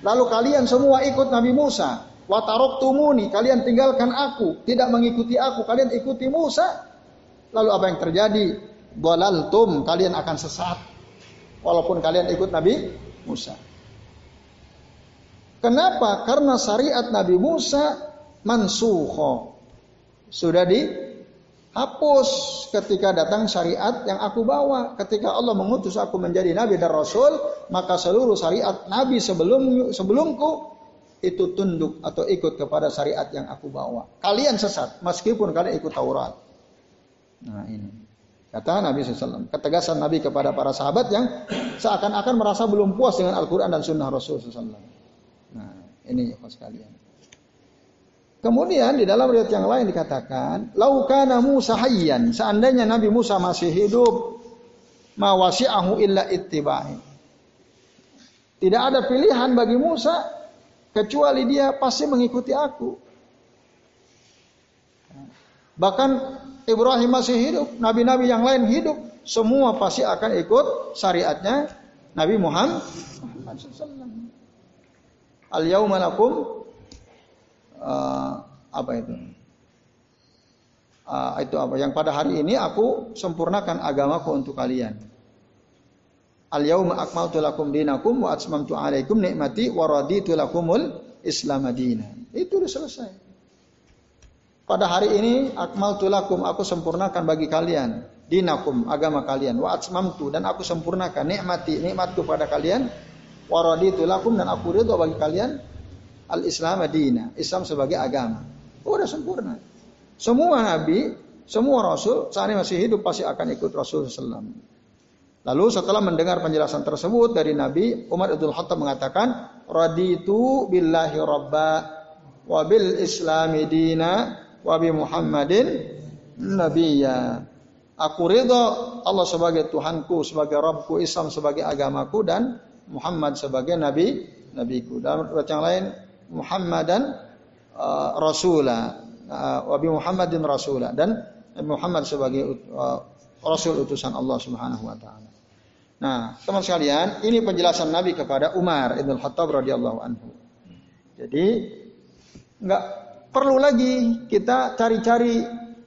Lalu kalian semua ikut Nabi Musa. Watarok tumuni, kalian tinggalkan aku, tidak mengikuti aku, kalian ikuti Musa. Lalu apa yang terjadi? tum, kalian akan sesat. Walaupun kalian ikut Nabi Musa. Kenapa? Karena syariat Nabi Musa mansuho sudah dihapus ketika datang syariat yang aku bawa. Ketika Allah mengutus aku menjadi nabi dan rasul, maka seluruh syariat nabi sebelum sebelumku itu tunduk atau ikut kepada syariat yang aku bawa. Kalian sesat meskipun kalian ikut Taurat. Nah ini. Kata Nabi SAW. Ketegasan Nabi kepada para sahabat yang seakan-akan merasa belum puas dengan Al-Quran dan Sunnah Rasul SAW. Nah ini sekalian. Kemudian di dalam riwayat yang lain dikatakan, "Laukana Musa hayyan", seandainya Nabi Musa masih hidup, ma wasi'ahu illa ittiba'i. Tidak ada pilihan bagi Musa kecuali dia pasti mengikuti aku. Bahkan Ibrahim masih hidup, nabi-nabi yang lain hidup, semua pasti akan ikut syariatnya Nabi Muhammad Al-yauma lakum uh, apa itu? Uh, itu apa? Yang pada hari ini aku sempurnakan agamaku untuk kalian. Al yauma akmaltu lakum dinakum wa atmamtu alaikum nikmati wa raditu lakumul Islam madina. Itu sudah selesai. Pada hari ini akmaltu lakum aku sempurnakan bagi kalian dinakum agama kalian wa atmamtu dan aku sempurnakan nikmati nikmatku pada kalian wa raditu lakum dan aku ridho bagi kalian al-Islam Madinah, Islam sebagai agama. Oh, udah sempurna. Semua nabi, semua rasul saat ini masih hidup pasti akan ikut Rasul sallallahu Lalu setelah mendengar penjelasan tersebut dari Nabi, Umar Abdul Khattab mengatakan, "Raditu billahi rabba wa bil islami dina wa bi Muhammadin nabiyya." Aku ridho Allah sebagai Tuhanku, sebagai Rabbku, Islam sebagai agamaku dan Muhammad sebagai nabi nabiku. Dalam yang lain, Muhammadan uh, rasula uh, wa bi Muhammadin rasula dan Muhammad sebagai uh, rasul utusan Allah Subhanahu wa taala. Nah, teman sekalian, ini penjelasan Nabi kepada Umar Ibn Khattab radhiyallahu anhu. Jadi nggak perlu lagi kita cari-cari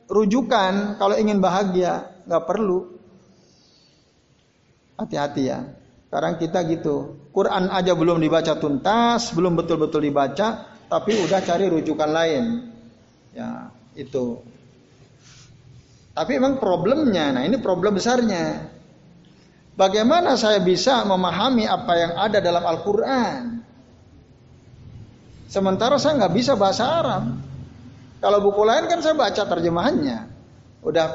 rujukan kalau ingin bahagia, nggak perlu. Hati-hati ya. Sekarang kita gitu. Quran aja belum dibaca tuntas, belum betul-betul dibaca, tapi udah cari rujukan lain. Ya, itu. Tapi memang problemnya, nah ini problem besarnya. Bagaimana saya bisa memahami apa yang ada dalam Al-Quran? Sementara saya nggak bisa bahasa Arab. Kalau buku lain kan saya baca terjemahannya. Udah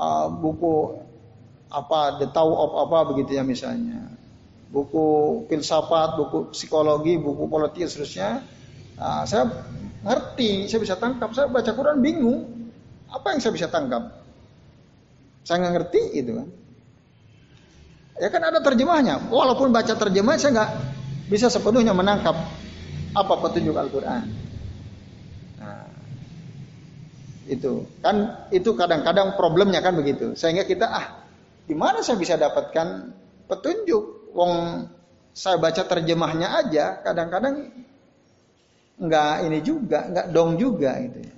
uh, buku apa the Tao of apa begitu ya misalnya. Buku filsafat buku psikologi buku politik seterusnya. Nah, saya ngerti saya bisa tangkap. Saya baca Quran bingung. Apa yang saya bisa tangkap? Saya nggak ngerti gitu kan. Ya kan ada terjemahnya. Walaupun baca terjemah saya nggak bisa sepenuhnya menangkap apa petunjuk Al-Quran. Nah, Itu. Kan itu kadang-kadang problemnya kan begitu. Sehingga kita ah gimana saya bisa dapatkan petunjuk? Wong saya baca terjemahnya aja kadang-kadang nggak ini juga, nggak dong juga gitu. Ya.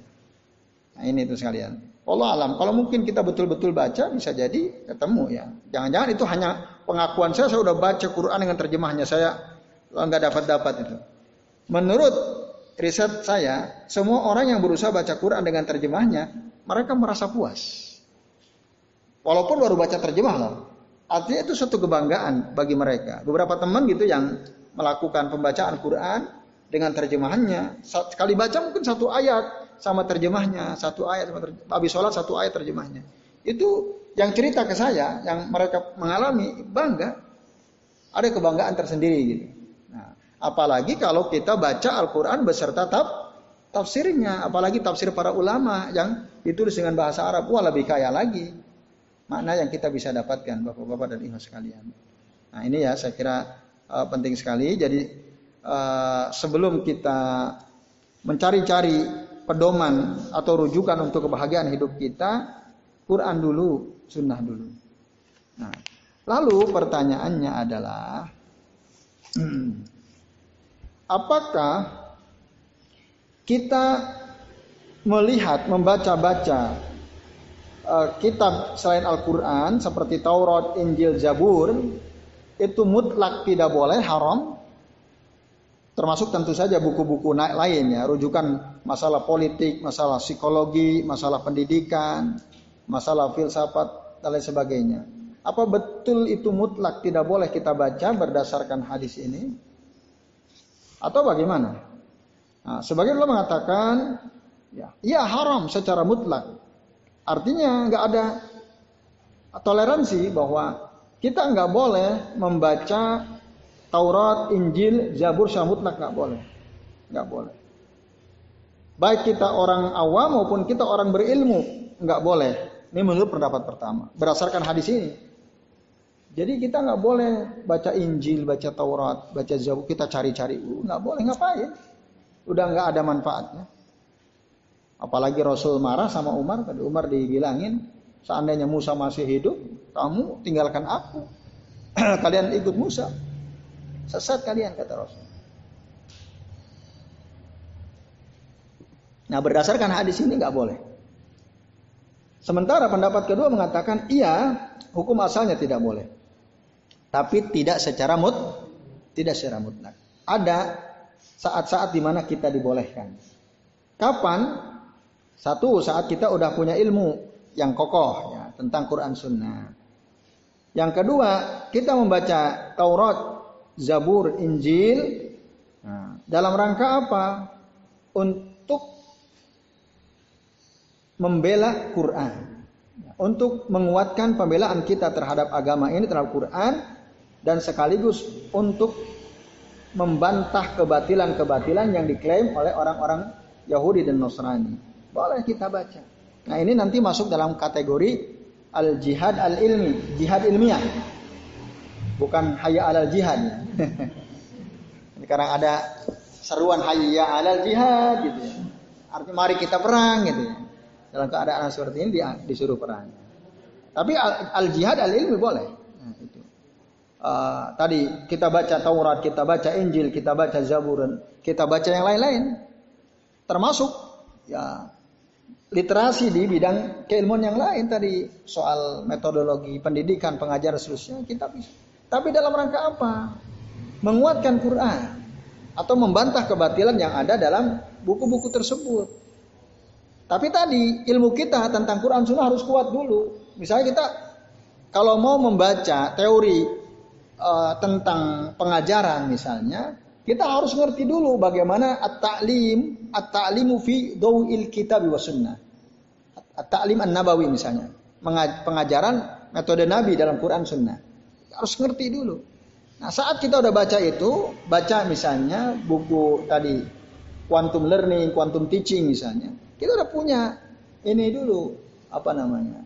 Nah ini itu sekalian. Allah alam. Kalau mungkin kita betul-betul baca bisa jadi ketemu ya. Jangan-jangan itu hanya pengakuan saya saya udah baca Quran dengan terjemahnya saya nggak dapat dapat itu. Menurut riset saya, semua orang yang berusaha baca Quran dengan terjemahnya, mereka merasa puas. Walaupun baru baca terjemah loh. Artinya itu suatu kebanggaan bagi mereka. Beberapa teman gitu yang melakukan pembacaan Quran dengan terjemahannya, sekali baca mungkin satu ayat sama terjemahnya, satu ayat sama terjemah, habis sholat satu ayat terjemahnya. Itu yang cerita ke saya, yang mereka mengalami bangga, ada kebanggaan tersendiri gitu. Apalagi kalau kita baca Al-Quran beserta tab, tafsirnya. Apalagi tafsir para ulama yang ditulis dengan bahasa Arab. Wah lebih kaya lagi. Makna yang kita bisa dapatkan Bapak-Bapak dan Ibu sekalian. Nah ini ya saya kira uh, penting sekali. Jadi uh, sebelum kita mencari-cari pedoman atau rujukan untuk kebahagiaan hidup kita, Quran dulu, sunnah dulu. Nah, lalu pertanyaannya adalah, hmm, apakah kita melihat, membaca-baca uh, kitab selain Al-Quran seperti Taurat, Injil, Zabur itu mutlak tidak boleh haram termasuk tentu saja buku-buku lain ya rujukan masalah politik, masalah psikologi, masalah pendidikan, masalah filsafat dan lain sebagainya. Apa betul itu mutlak tidak boleh kita baca berdasarkan hadis ini? Atau bagaimana? Nah, sebagian ulama mengatakan, ya, ya haram secara mutlak. Artinya nggak ada toleransi bahwa kita nggak boleh membaca Taurat, Injil, Zabur secara nggak boleh, nggak boleh. Baik kita orang awam maupun kita orang berilmu nggak boleh. Ini menurut pendapat pertama. Berdasarkan hadis ini, jadi kita nggak boleh baca Injil, baca Taurat, baca Zabur, kita cari-cari, nggak boleh ngapain? Udah nggak ada manfaatnya. Apalagi Rasul marah sama Umar, tadi Umar dibilangin, seandainya Musa masih hidup, kamu tinggalkan aku, kalian ikut Musa, sesat kalian kata Rasul. Nah berdasarkan hadis ini nggak boleh. Sementara pendapat kedua mengatakan iya, hukum asalnya tidak boleh tapi tidak secara mut tidak secara mutlak. Ada saat-saat di mana kita dibolehkan. Kapan? Satu saat kita udah punya ilmu yang kokoh ya, tentang Quran Sunnah. Yang kedua, kita membaca Taurat, Zabur, Injil nah, dalam rangka apa? Untuk membela Quran. Untuk menguatkan pembelaan kita terhadap agama ini terhadap Quran dan sekaligus untuk membantah kebatilan-kebatilan yang diklaim oleh orang-orang Yahudi dan Nasrani. Boleh kita baca. Nah ini nanti masuk dalam kategori al-jihad al-ilmi, jihad ilmiah. Bukan hayya alal jihad. Sekarang ada seruan hayya alal jihad gitu ya. Artinya mari kita perang gitu ya. Dalam keadaan seperti ini disuruh perang. Tapi al-jihad al-ilmi boleh. Nah, itu uh, tadi kita baca Taurat, kita baca Injil, kita baca Zabur, kita baca yang lain-lain. Termasuk ya literasi di bidang keilmuan yang lain tadi soal metodologi pendidikan, pengajaran seterusnya kita bisa. Tapi dalam rangka apa? Menguatkan Quran atau membantah kebatilan yang ada dalam buku-buku tersebut. Tapi tadi ilmu kita tentang Quran Sunnah harus kuat dulu. Misalnya kita kalau mau membaca teori uh, tentang pengajaran misalnya, kita harus ngerti dulu bagaimana at-ta'lim, at-ta'limu fi dawil kitab wa sunnah. At-ta'lim an-nabawi misalnya. Pengajaran metode Nabi dalam Quran sunnah. Harus ngerti dulu. Nah saat kita udah baca itu, baca misalnya buku tadi quantum learning, quantum teaching misalnya. Kita udah punya ini dulu, apa namanya,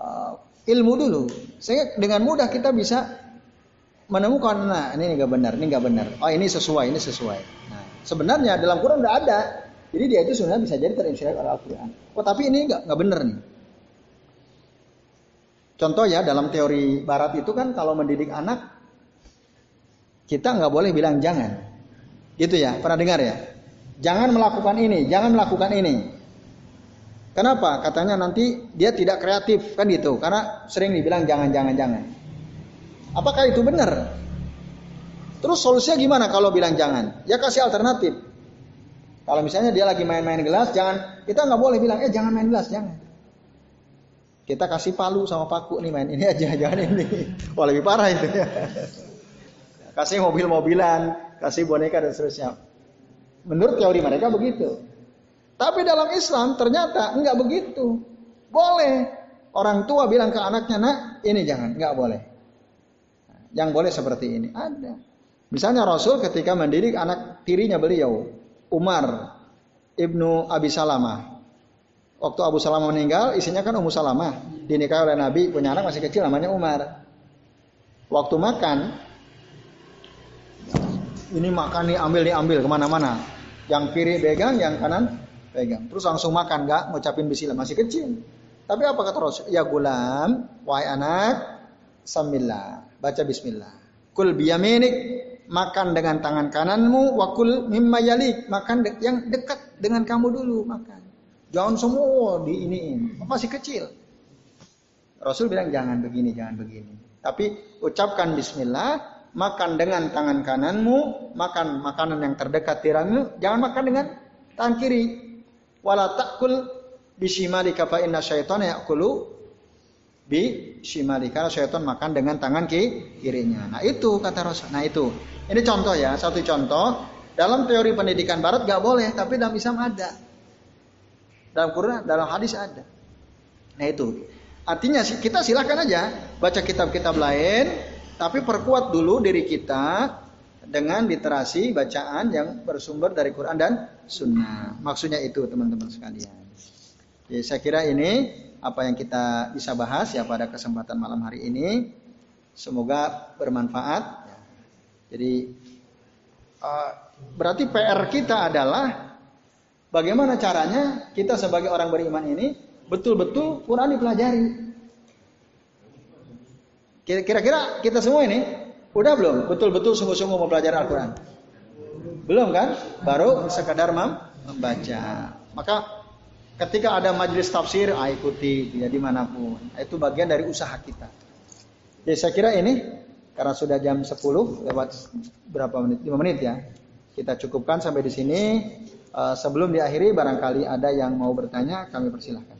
uh, ilmu dulu. Sehingga dengan mudah kita bisa menemukan nah ini nggak benar, ini nggak benar. Oh ini sesuai, ini sesuai. Nah, sebenarnya dalam Quran udah ada Jadi dia itu sebenarnya bisa jadi terinspirasi oleh Al-Quran. Oh tapi ini nggak nggak bener nih. Contoh ya dalam teori Barat itu kan kalau mendidik anak kita nggak boleh bilang jangan. Gitu ya, pernah dengar ya? Jangan melakukan ini, jangan melakukan ini. Kenapa? Katanya nanti dia tidak kreatif kan gitu. Karena sering dibilang jangan, jangan, jangan. Apakah itu benar? Terus solusinya gimana kalau bilang jangan? Ya kasih alternatif. Kalau misalnya dia lagi main-main gelas, jangan kita nggak boleh bilang, eh jangan main gelas, jangan. Kita kasih palu sama paku nih main ini aja, jangan ini. Wah lebih parah itu. Kasih mobil-mobilan, kasih boneka dan seterusnya. Menurut teori mereka begitu. Tapi dalam Islam ternyata nggak begitu. Boleh. Orang tua bilang ke anaknya, nak ini jangan, nggak boleh. Yang boleh seperti ini ada. Misalnya Rasul ketika mendidik anak tirinya beliau, Umar ibnu Abi Salamah. Waktu Abu Salamah meninggal, isinya kan Ummu Salamah. Dinikahi oleh Nabi, punya anak masih kecil namanya Umar. Waktu makan, ini makan nih ambil nih ambil ke mana-mana. Yang kiri pegang, yang kanan pegang. Terus langsung makan, nggak ngucapin bismillah masih kecil. Tapi apa kata Rasul? Ya gulam, wahai anak, sambillah, baca bismillah. Kul biyaminik, makan dengan tangan kananmu, wakul mimma yalik, makan de yang dekat dengan kamu dulu makan. Jangan semua di ini masih kecil. Rasul bilang jangan begini, jangan begini. Tapi ucapkan bismillah, makan dengan tangan kananmu, makan makanan yang terdekat tiramu, jangan makan dengan tangan kiri. Wala takul bisimalika fa inna syaitana ya'kulu bi shimali karena syaitan makan dengan tangan kirinya. Nah itu kata Rasul. Nah itu ini contoh ya satu contoh dalam teori pendidikan Barat gak boleh tapi dalam Islam ada. Dalam Quran, dalam hadis ada. Nah itu artinya kita silahkan aja baca kitab-kitab lain tapi perkuat dulu diri kita dengan literasi bacaan yang bersumber dari Quran dan Sunnah. Maksudnya itu teman-teman sekalian. Jadi saya kira ini apa yang kita bisa bahas ya pada kesempatan malam hari ini. Semoga bermanfaat. Jadi uh, berarti PR kita adalah bagaimana caranya kita sebagai orang beriman ini betul-betul Quran dipelajari. Kira-kira kita semua ini udah belum betul-betul sungguh-sungguh mempelajari Al-Quran? Belum kan? Baru sekadar membaca. Maka Ketika ada majelis tafsir, ah, ikuti ya di mana pun. Itu bagian dari usaha kita. Jadi saya kira ini karena sudah jam 10 lewat berapa menit? 5 menit ya. Kita cukupkan sampai di sini. Uh, sebelum diakhiri barangkali ada yang mau bertanya, kami persilahkan.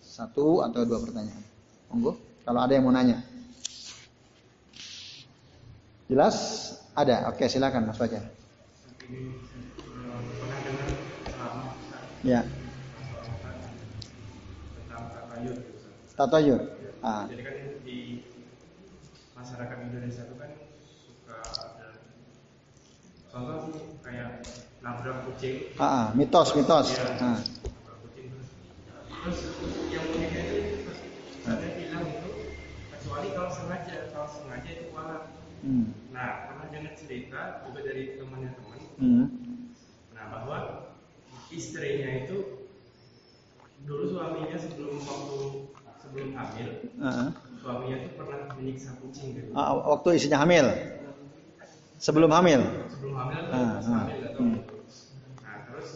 Satu atau dua pertanyaan. Monggo, kalau ada yang mau nanya. Jelas? Ada. Oke, silakan Mas Fajar. Ya. tatayur tatayur ah. jadi kan di masyarakat Indonesia itu kan suka ada contoh kayak nabrak kucing ah, ah mitos mitos ya, ah. kucing terus yang uniknya itu ada bilang itu kecuali kalau sengaja kalau sengaja itu malah hmm. nah pernah dengar cerita juga dari temannya teman hmm. nah bahwa istrinya itu dulu suaminya sebelum waktu sebelum hamil uh -huh. suaminya itu pernah menyiksa kucing gitu. Uh, waktu istrinya hamil sebelum hamil sebelum hamil atau uh, pas hamil atau hmm. nah terus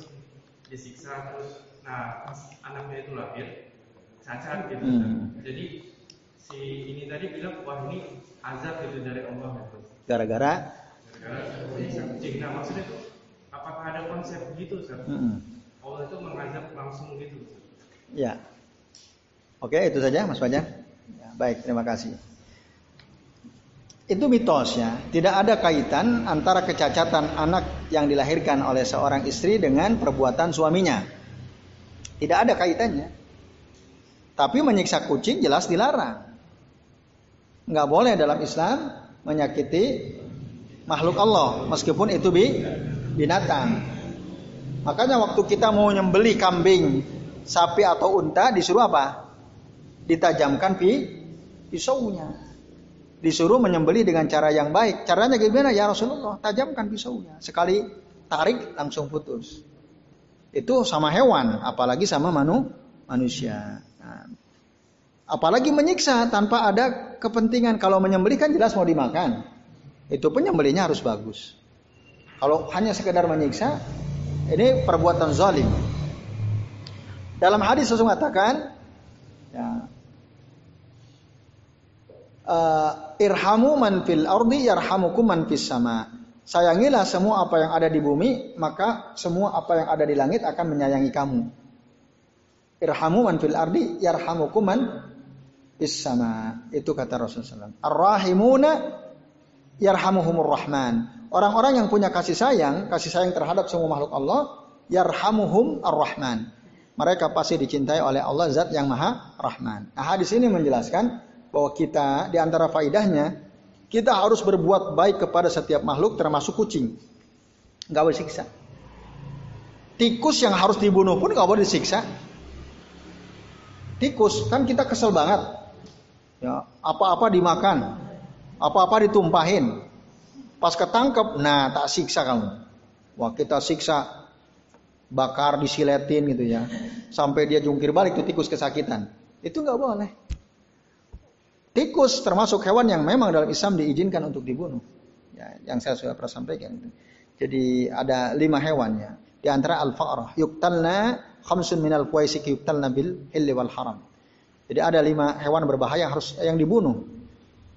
disiksa terus nah pas anaknya itu lahir cacat gitu hmm. jadi si ini tadi bilang wah ini azab gitu dari Allah gitu gara-gara gara-gara menyiksa kucing nah maksudnya itu apakah ada konsep gitu Ustaz? Hmm. Allah itu mengazab langsung gitu Ya. Oke, itu saja Mas Fajar. Ya, baik, terima kasih. Itu mitos ya. Tidak ada kaitan antara kecacatan anak yang dilahirkan oleh seorang istri dengan perbuatan suaminya. Tidak ada kaitannya. Tapi menyiksa kucing jelas dilarang. Nggak boleh dalam Islam menyakiti makhluk Allah meskipun itu binatang. Makanya waktu kita mau nyembeli kambing sapi atau unta disuruh apa? Ditajamkan pi pisaunya. Disuruh menyembeli dengan cara yang baik. Caranya gimana ya Rasulullah? Tajamkan pisaunya. Sekali tarik langsung putus. Itu sama hewan, apalagi sama manu, manusia. Nah, apalagi menyiksa tanpa ada kepentingan. Kalau menyembelih kan jelas mau dimakan. Itu penyembelihnya harus bagus. Kalau hanya sekedar menyiksa, ini perbuatan zalim. Dalam hadis Rasul mengatakan, ya, uh, irhamu man fil ardi yarhamukum man fis sama. Sayangilah semua apa yang ada di bumi, maka semua apa yang ada di langit akan menyayangi kamu. Irhamu man fil ardi yarhamukum man fis sama. Itu kata Rasulullah SAW. Ar-rahimuna yarhamuhumur rahman. Orang-orang yang punya kasih sayang, kasih sayang terhadap semua makhluk Allah, yarhamuhum ar-rahman. Mereka pasti dicintai oleh Allah zat yang maha rahman. Nah, hadis ini menjelaskan bahwa kita di antara faidahnya kita harus berbuat baik kepada setiap makhluk termasuk kucing. Nggak boleh siksa. Tikus yang harus dibunuh pun nggak boleh disiksa. Tikus kan kita kesel banget. Ya, apa-apa dimakan, apa-apa ditumpahin. Pas ketangkep, nah tak siksa kamu. Wah kita siksa, bakar, disiletin gitu ya. Sampai dia jungkir balik tuh tikus kesakitan. Itu nggak boleh. Tikus termasuk hewan yang memang dalam Islam diizinkan untuk dibunuh. Ya, yang saya sudah pernah sampaikan. Jadi ada lima hewan ya. Di antara al-fa'rah. Yuktalna khamsun minal kuwaisik yuktalna bil hilli wal haram. Jadi ada lima hewan berbahaya yang harus yang dibunuh.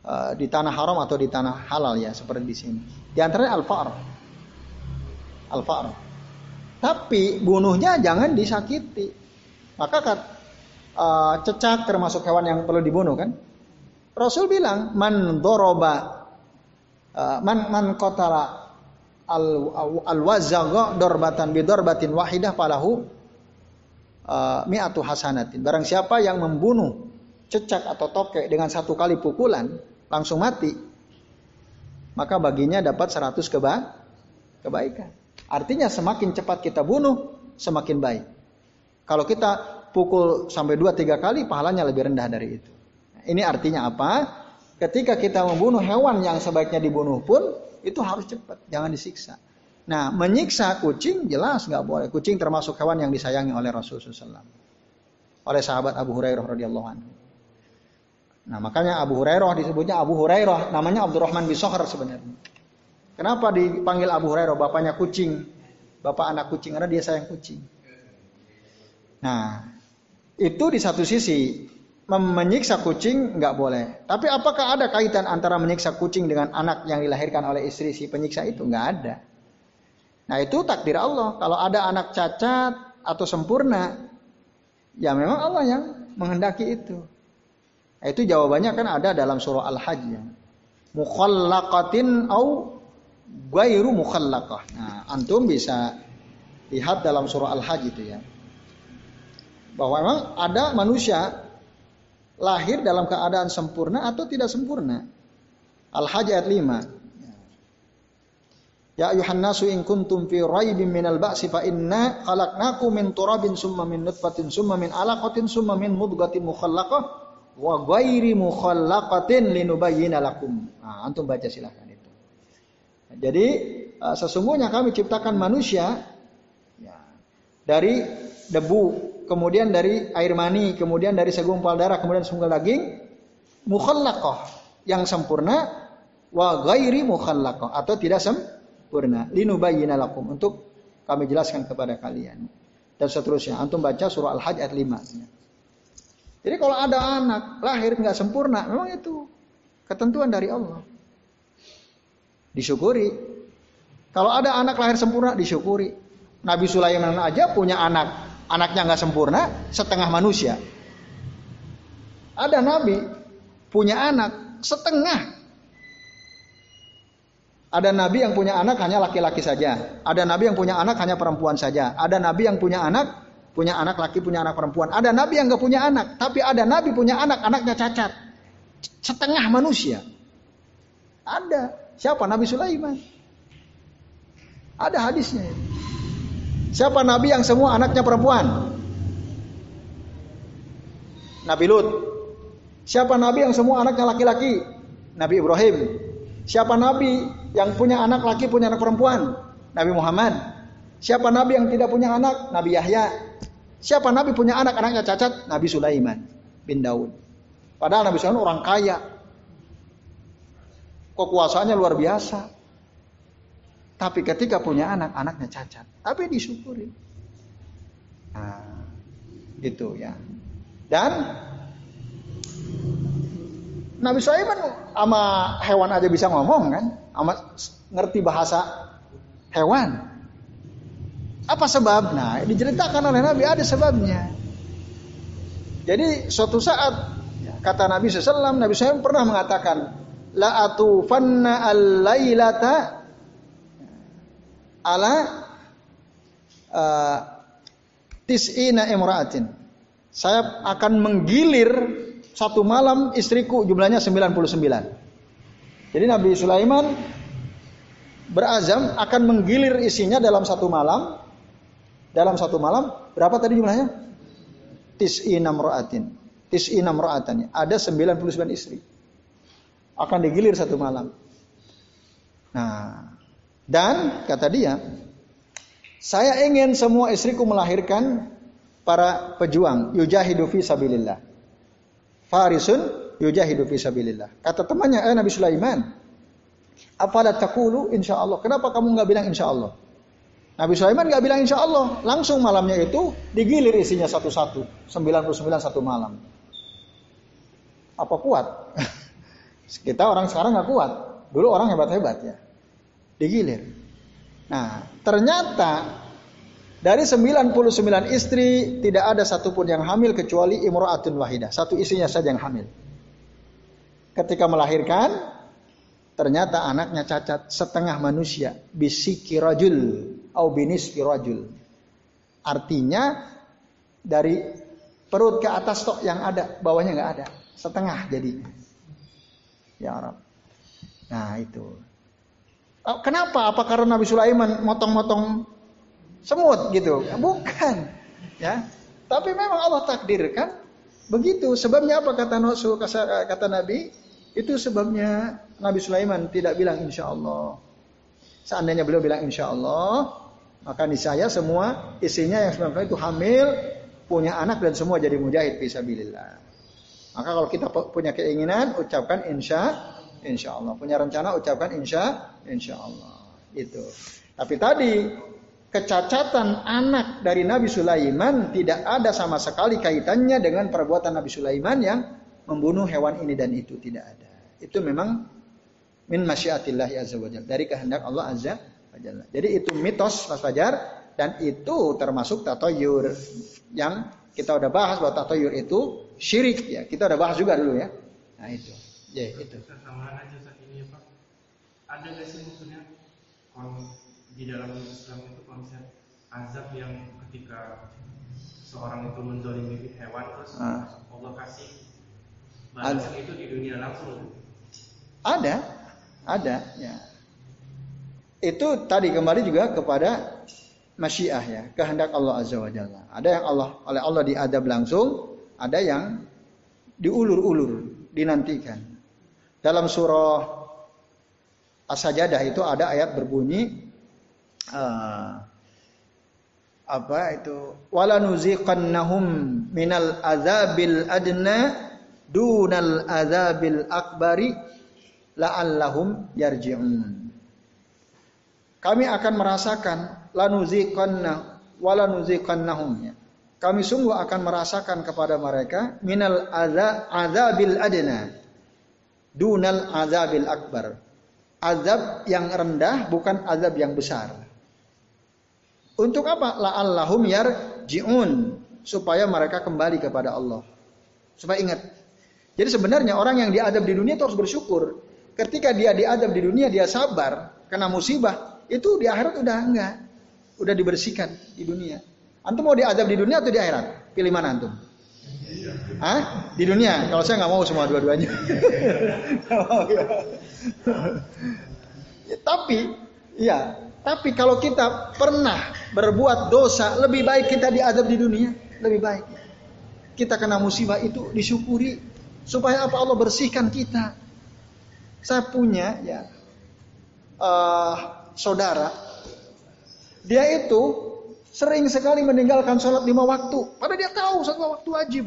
Uh, di tanah haram atau di tanah halal ya. Seperti di sini. Di antara al-fa'rah. Al-fa'rah. Tapi bunuhnya jangan disakiti. Maka uh, cecak termasuk hewan yang perlu dibunuh kan. Rasul bilang man doroba uh, man man kotala al al wazaga dorbatan bi dorbatin wahidah palahu uh, mi'atu hasanatin. Barang siapa yang membunuh cecak atau tokek dengan satu kali pukulan langsung mati, maka baginya dapat 100 keba kebaikan. Artinya semakin cepat kita bunuh, semakin baik. Kalau kita pukul sampai 2 3 kali pahalanya lebih rendah dari itu. Ini artinya apa? Ketika kita membunuh hewan yang sebaiknya dibunuh pun itu harus cepat, jangan disiksa. Nah, menyiksa kucing jelas nggak boleh. Kucing termasuk hewan yang disayangi oleh Rasulullah SAW. Oleh sahabat Abu Hurairah radhiyallahu anhu. Nah, makanya Abu Hurairah disebutnya Abu Hurairah, namanya Abdurrahman bin Sohar sebenarnya. Kenapa dipanggil Abu Hurairah? Bapaknya kucing, bapak anak kucing karena dia sayang kucing. Nah, itu di satu sisi menyiksa kucing nggak boleh. Tapi apakah ada kaitan antara menyiksa kucing dengan anak yang dilahirkan oleh istri si penyiksa itu? Nggak ada. Nah itu takdir Allah. Kalau ada anak cacat atau sempurna, ya memang Allah yang menghendaki itu. Nah, itu jawabannya kan ada dalam surah Al-Hajj ya. Mukhallaqatin au gairu mukhallaqah. Nah, antum bisa lihat dalam surah Al-Hajj itu ya. Bahwa memang ada manusia lahir dalam keadaan sempurna atau tidak sempurna. Al-Hajj ayat 5. Ya ayuhan nasu in kuntum fi raibin minal ba'si fa inna khalaqnakum min turabin summa min nutfatin summa min alaqatin summa min mudghatin mukhallaqah wa ghairi mukhallaqatin linubayyana lakum. Nah, antum baca silahkan itu. Jadi uh, sesungguhnya kami ciptakan manusia ya, dari debu kemudian dari air mani, kemudian dari segumpal darah, kemudian segumpal daging, mukhallaqah yang sempurna wa ghairi mukhallaqah atau tidak sempurna. Linubayyana lakum untuk kami jelaskan kepada kalian. Dan seterusnya. Antum baca surah Al-Hajj ayat 5. Jadi kalau ada anak lahir nggak sempurna, memang itu ketentuan dari Allah. Disyukuri. Kalau ada anak lahir sempurna, disyukuri. Nabi Sulaiman aja punya anak anaknya nggak sempurna, setengah manusia. Ada nabi punya anak setengah. Ada nabi yang punya anak hanya laki-laki saja. Ada nabi yang punya anak hanya perempuan saja. Ada nabi yang punya anak punya anak laki punya anak perempuan. Ada nabi yang nggak punya anak, tapi ada nabi punya anak, anaknya cacat. Setengah manusia. Ada. Siapa? Nabi Sulaiman. Ada hadisnya. Siapa nabi yang semua anaknya perempuan? Nabi Lut. Siapa nabi yang semua anaknya laki-laki? Nabi Ibrahim. Siapa nabi yang punya anak laki punya anak perempuan? Nabi Muhammad. Siapa nabi yang tidak punya anak? Nabi Yahya. Siapa nabi punya anak, anaknya cacat? Nabi Sulaiman bin Daud. Padahal Nabi Sulaiman orang kaya. Kekuasaannya luar biasa. Tapi ketika punya anak, anaknya cacat. Tapi disyukuri. Nah, gitu ya. Dan Nabi Sulaiman sama hewan aja bisa ngomong kan, sama ngerti bahasa hewan. Apa sebab? Nah, diceritakan oleh Nabi ada sebabnya. Jadi suatu saat kata Nabi SAW, Nabi SAW pernah mengatakan, la atufanna al-lailata ala uh, tis'ina imra'atin. Saya akan menggilir satu malam istriku jumlahnya 99. Jadi Nabi Sulaiman berazam akan menggilir isinya dalam satu malam dalam satu malam berapa tadi jumlahnya? Tis'ina mra'atin. Tis'ina mra'atan. Ada 99 istri. Akan digilir satu malam. Nah, dan kata dia, saya ingin semua istriku melahirkan para pejuang yujahidu fi sabilillah. Farisun yujahidu fi sabilillah. Kata temannya, eh Nabi Sulaiman, Apalah takulu insya Allah. Kenapa kamu nggak bilang insya Allah? Nabi Sulaiman nggak bilang insya Allah, langsung malamnya itu digilir isinya satu-satu, 99 satu malam. Apa kuat? Kita orang sekarang nggak kuat, dulu orang hebat-hebat ya, digilir. Nah, ternyata dari 99 istri tidak ada satupun yang hamil kecuali imro'atun wahidah, satu istrinya saja yang hamil. Ketika melahirkan, Ternyata anaknya cacat setengah manusia. Bisiki rajul. Au binis rajul. Artinya dari perut ke atas tok yang ada. Bawahnya nggak ada. Setengah jadi. Ya Arab. Nah itu. Oh, kenapa? Apa karena Nabi Sulaiman motong-motong semut gitu? Bukan. Ya. Tapi memang Allah takdirkan begitu. Sebabnya apa kata Nabi? Kata Nabi? Itu sebabnya Nabi Sulaiman tidak bilang insya Allah. Seandainya beliau bilang insya Allah, maka niscaya semua isinya yang sembilan itu hamil, punya anak dan semua jadi mujahid fisabilillah. Maka kalau kita punya keinginan, ucapkan insya, insya Allah. Punya rencana, ucapkan insya, insya Allah. Itu. Tapi tadi kecacatan anak dari Nabi Sulaiman tidak ada sama sekali kaitannya dengan perbuatan Nabi Sulaiman yang membunuh hewan ini dan itu tidak ada. Itu memang min masyiatillah azza wajalla dari kehendak Allah azza wajalla. Jadi itu mitos Mas Fajar dan itu termasuk tatoyur yang kita udah bahas bahwa tatoyur itu syirik ya. Kita udah bahas juga dulu ya. Nah itu. Ya itu. Sama aja saat ini ya Pak. Ada nggak sih maksudnya kalau di dalam Islam itu konsep azab yang ketika seorang itu menzolimi hewan terus ah. Allah kasih balasan itu di dunia langsung ada, ada. Ya. Itu tadi kembali juga kepada masyiah ya, kehendak Allah Azza wa Jalla. Ada yang Allah oleh Allah diadab langsung, ada yang diulur-ulur, dinantikan. Dalam surah As-Sajadah itu ada ayat berbunyi uh, apa itu wala nuziqannahum minal azabil adna dunal azabil akbari la'allahum yarji'un. Kami akan merasakan lanuziqanna walanuziqannahum ya. Kami sungguh akan merasakan kepada mereka minal azabil adna dunal azabil akbar. Azab yang rendah bukan azab yang besar. Untuk apa? La'allahum yarji'un supaya mereka kembali kepada Allah. Supaya ingat. Jadi sebenarnya orang yang diadab di dunia itu harus bersyukur. Ketika dia diadab di dunia dia sabar kena musibah, itu di akhirat udah enggak. Udah dibersihkan di dunia. Antum mau diadab di dunia atau di akhirat? Pilih mana antum? Hah? Di dunia. Kalau saya nggak mau semua dua-duanya. ya, tapi, ya, tapi kalau kita pernah berbuat dosa, lebih baik kita diadab di dunia, lebih baik. Kita kena musibah itu disyukuri supaya apa Allah bersihkan kita. Saya punya ya uh, saudara Dia itu sering sekali meninggalkan sholat lima waktu. Padahal dia tahu sholat waktu wajib.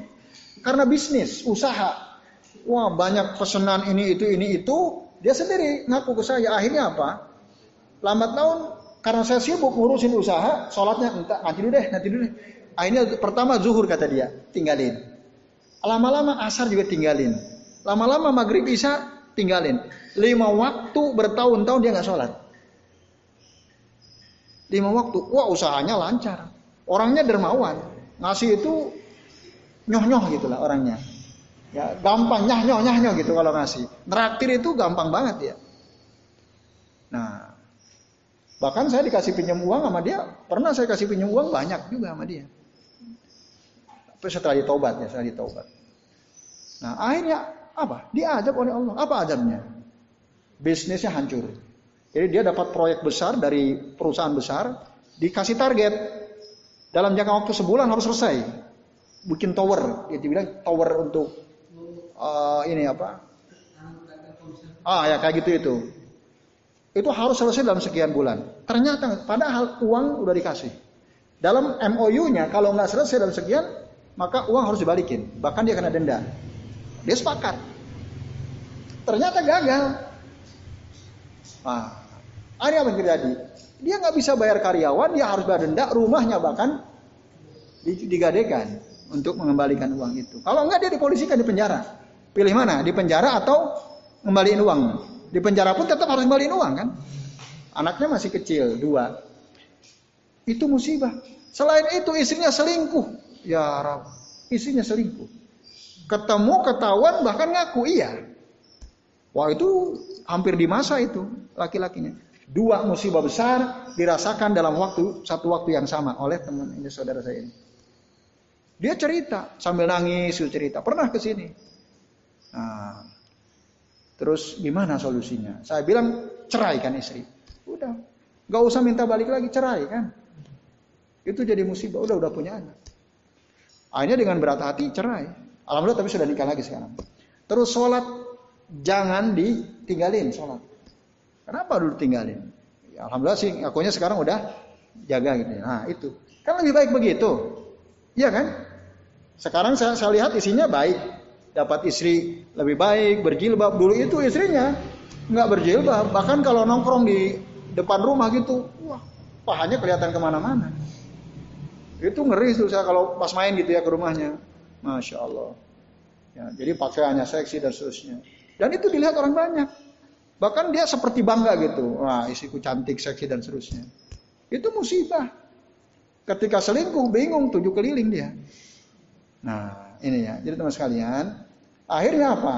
Karena bisnis, usaha. Wah banyak pesanan ini itu ini itu. Dia sendiri ngaku ke saya. Akhirnya apa? Lambat tahun karena saya sibuk ngurusin usaha, sholatnya entah nanti dulu deh, nanti dulu deh. Akhirnya pertama zuhur kata dia, tinggalin. Lama-lama asar juga tinggalin. Lama-lama maghrib bisa tinggalin. Lima waktu bertahun-tahun dia nggak sholat. Lima waktu, wah usahanya lancar. Orangnya dermawan. Ngasih itu nyoh-nyoh gitulah orangnya. Ya, gampang nyah nyoh nyah nyoh gitu kalau ngasih. Neraktir itu gampang banget ya. Nah, bahkan saya dikasih pinjam uang sama dia, pernah saya kasih pinjam uang banyak juga sama dia. Tapi setelah ditobat ya, setelah ditobat. Nah, akhirnya apa? Diajak oleh Allah. Apa adabnya? Bisnisnya hancur. Jadi dia dapat proyek besar dari perusahaan besar, dikasih target dalam jangka waktu sebulan harus selesai. Bikin tower, dia bilang tower untuk uh, ini apa? Ah ya kayak gitu itu. Itu harus selesai dalam sekian bulan. Ternyata padahal uang udah dikasih. Dalam MOU-nya kalau nggak selesai dalam sekian, maka uang harus dibalikin. Bahkan dia kena denda. Dia sepakat. Ternyata gagal. Nah, apa yang terjadi? Dia nggak bisa bayar karyawan, dia harus bayar denda, rumahnya bahkan digadekan untuk mengembalikan uang itu. Kalau enggak dia dipolisikan di penjara. Pilih mana? Di penjara atau ngembaliin uang? Di penjara pun tetap harus ngembaliin uang kan? Anaknya masih kecil, dua. Itu musibah. Selain itu istrinya selingkuh. Ya Rab, istrinya selingkuh. Ketemu, ketahuan, bahkan ngaku iya. Wah itu hampir di masa itu laki-lakinya. Dua musibah besar dirasakan dalam waktu satu waktu yang sama oleh teman ini saudara saya ini. Dia cerita sambil nangis, cerita pernah ke sini. Nah, terus gimana solusinya? Saya bilang ceraikan istri. Udah, nggak usah minta balik lagi cerai kan? Itu jadi musibah. Udah udah punya anak. Akhirnya dengan berat hati cerai. Alhamdulillah tapi sudah nikah lagi sekarang. Terus sholat jangan ditinggalin sholat. Kenapa dulu tinggalin? Ya, Alhamdulillah sih akunya sekarang udah jaga gitu. Nah itu kan lebih baik begitu, iya kan? Sekarang saya, saya lihat isinya baik, dapat istri lebih baik, berjilbab. Dulu itu istrinya nggak berjilbab, bahkan kalau nongkrong di depan rumah gitu, wah pahanya kelihatan ke mana-mana. Itu ngeri tuh saya kalau pas main gitu ya ke rumahnya, masya Allah. Ya, jadi pakaiannya seksi dan seterusnya. Dan itu dilihat orang banyak. Bahkan dia seperti bangga gitu. Wah, isiku cantik, seksi dan seterusnya. Itu musibah. Ketika selingkuh bingung tujuh keliling dia. Nah, ini ya. Jadi teman sekalian, akhirnya apa?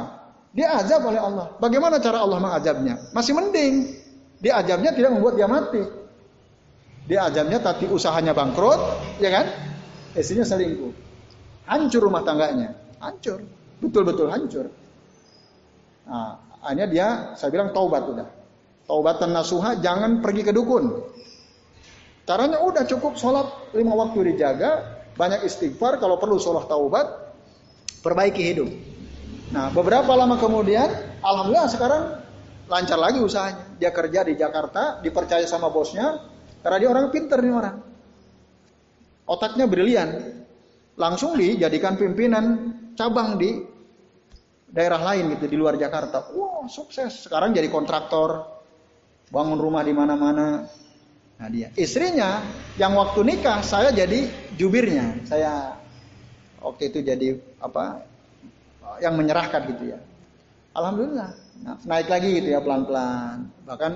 Dia azab oleh Allah. Bagaimana cara Allah mengazabnya? Masih mending. Dia azabnya tidak membuat dia mati. Dia azabnya tapi usahanya bangkrut, ya kan? Istrinya selingkuh. Hancur rumah tangganya. Hancur. Betul-betul hancur. Nah, Akhirnya dia, saya bilang taubat udah. Taubatan nasuha, jangan pergi ke dukun. Caranya udah cukup sholat lima waktu dijaga, banyak istighfar, kalau perlu sholat taubat, perbaiki hidup. Nah, beberapa lama kemudian, alhamdulillah sekarang lancar lagi usahanya. Dia kerja di Jakarta, dipercaya sama bosnya, karena dia orang pinter nih orang. Otaknya brilian. Langsung dijadikan pimpinan cabang di daerah lain gitu di luar Jakarta. Wah, wow, sukses. Sekarang jadi kontraktor, bangun rumah di mana-mana. Nah, dia istrinya yang waktu nikah saya jadi jubirnya. Saya waktu itu jadi apa? yang menyerahkan gitu ya. Alhamdulillah. Nah, naik lagi gitu ya pelan-pelan. Bahkan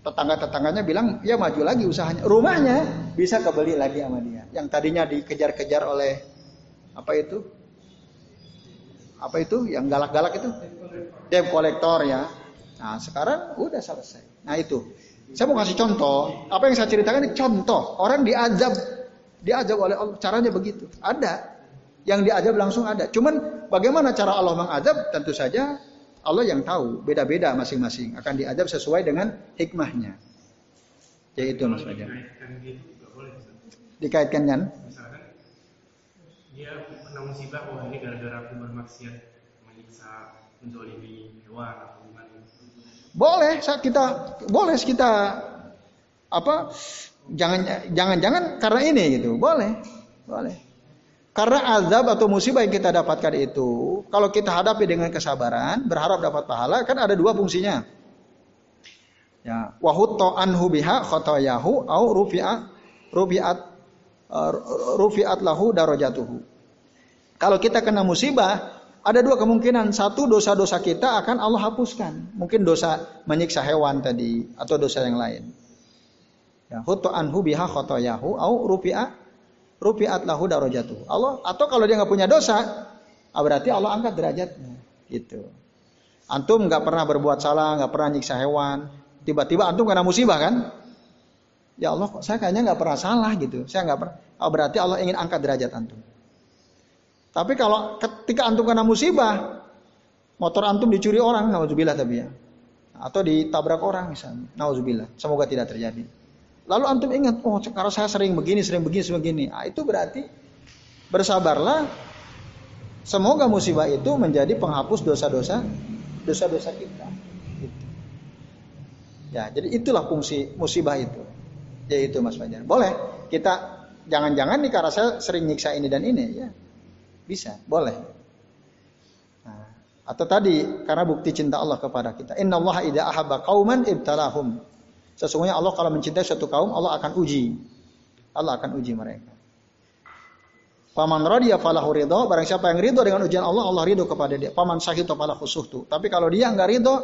tetangga-tetangganya bilang, "Ya maju lagi usahanya." Rumahnya bisa kebeli lagi sama dia. Yang tadinya dikejar-kejar oleh apa itu? Apa itu? Yang galak-galak itu? Debt kolektor ya. Nah sekarang udah selesai. Nah itu. Saya mau kasih contoh. Apa yang saya ceritakan ini contoh. Orang diajab diajab oleh Allah. Caranya begitu. Ada. Yang diajab langsung ada. Cuman bagaimana cara Allah mengajab tentu saja Allah yang tahu. Beda-beda masing-masing. Akan diajab sesuai dengan hikmahnya. Ya itu mas dikaitkan kan dia kena musibah wah ini gara-gara aku bermaksiat menyiksa menzolimi hewan atau gimana boleh kita boleh kita apa jangan jangan-jangan karena ini gitu. Boleh. Boleh. Karena azab atau musibah yang kita dapatkan itu, kalau kita hadapi dengan kesabaran, berharap dapat pahala, kan ada dua fungsinya. Ya, wahutto anhu biha khotoyahu au uh, rufi'at lahu darajatuhu. Kalau kita kena musibah, ada dua kemungkinan. Satu dosa-dosa kita akan Allah hapuskan. Mungkin dosa menyiksa hewan tadi atau dosa yang lain. Ya, anhu biha khotoyahu au rufi'at rupiat lahu darajatuh. Allah atau kalau dia nggak punya dosa, ah, berarti Allah angkat derajatnya. Gitu. Antum nggak pernah berbuat salah, nggak pernah nyiksa hewan, tiba-tiba antum kena musibah kan? Ya Allah, kok saya kayaknya nggak pernah salah gitu. Saya nggak pernah. Oh, berarti Allah ingin angkat derajat antum. Tapi kalau ketika antum kena musibah, motor antum dicuri orang, nauzubillah tapi ya. Atau ditabrak orang misalnya, nauzubillah. Semoga tidak terjadi. Lalu antum ingat, oh sekarang saya sering begini, sering begini, sering begini. Nah, itu berarti bersabarlah. Semoga musibah itu menjadi penghapus dosa-dosa dosa-dosa kita. Gitu. Ya, jadi itulah fungsi musibah itu. Yaitu Mas Fajar. Boleh kita jangan-jangan nih karena saya sering nyiksa ini dan ini ya. Bisa, boleh. Nah, atau tadi karena bukti cinta Allah kepada kita. Inna Allah idza ahabba qauman ibtalahum. Sesungguhnya Allah kalau mencintai suatu kaum, Allah akan uji. Allah akan uji mereka. Paman radiya falahu ridho, barang siapa yang ridho dengan ujian Allah, Allah ridho kepada dia. Paman sahito falah tuh. Tapi kalau dia nggak ridho,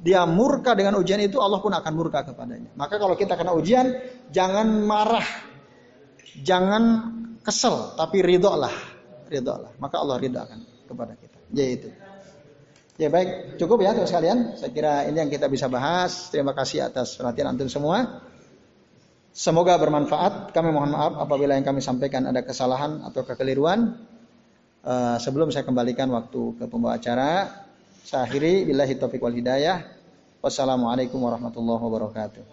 dia murka dengan ujian itu, Allah pun akan murka kepadanya. Maka kalau kita kena ujian, jangan marah, jangan kesel, tapi ridho lah, ridho lah. Maka Allah ridho akan kepada kita. Yaitu. Ya baik, cukup ya teman sekalian. Saya kira ini yang kita bisa bahas. Terima kasih atas perhatian antum semua. Semoga bermanfaat. Kami mohon maaf apabila yang kami sampaikan ada kesalahan atau kekeliruan. Uh, sebelum saya kembalikan waktu ke pembawa acara, saya akhiri billahi taufiq wal hidayah. Wassalamualaikum warahmatullahi wabarakatuh.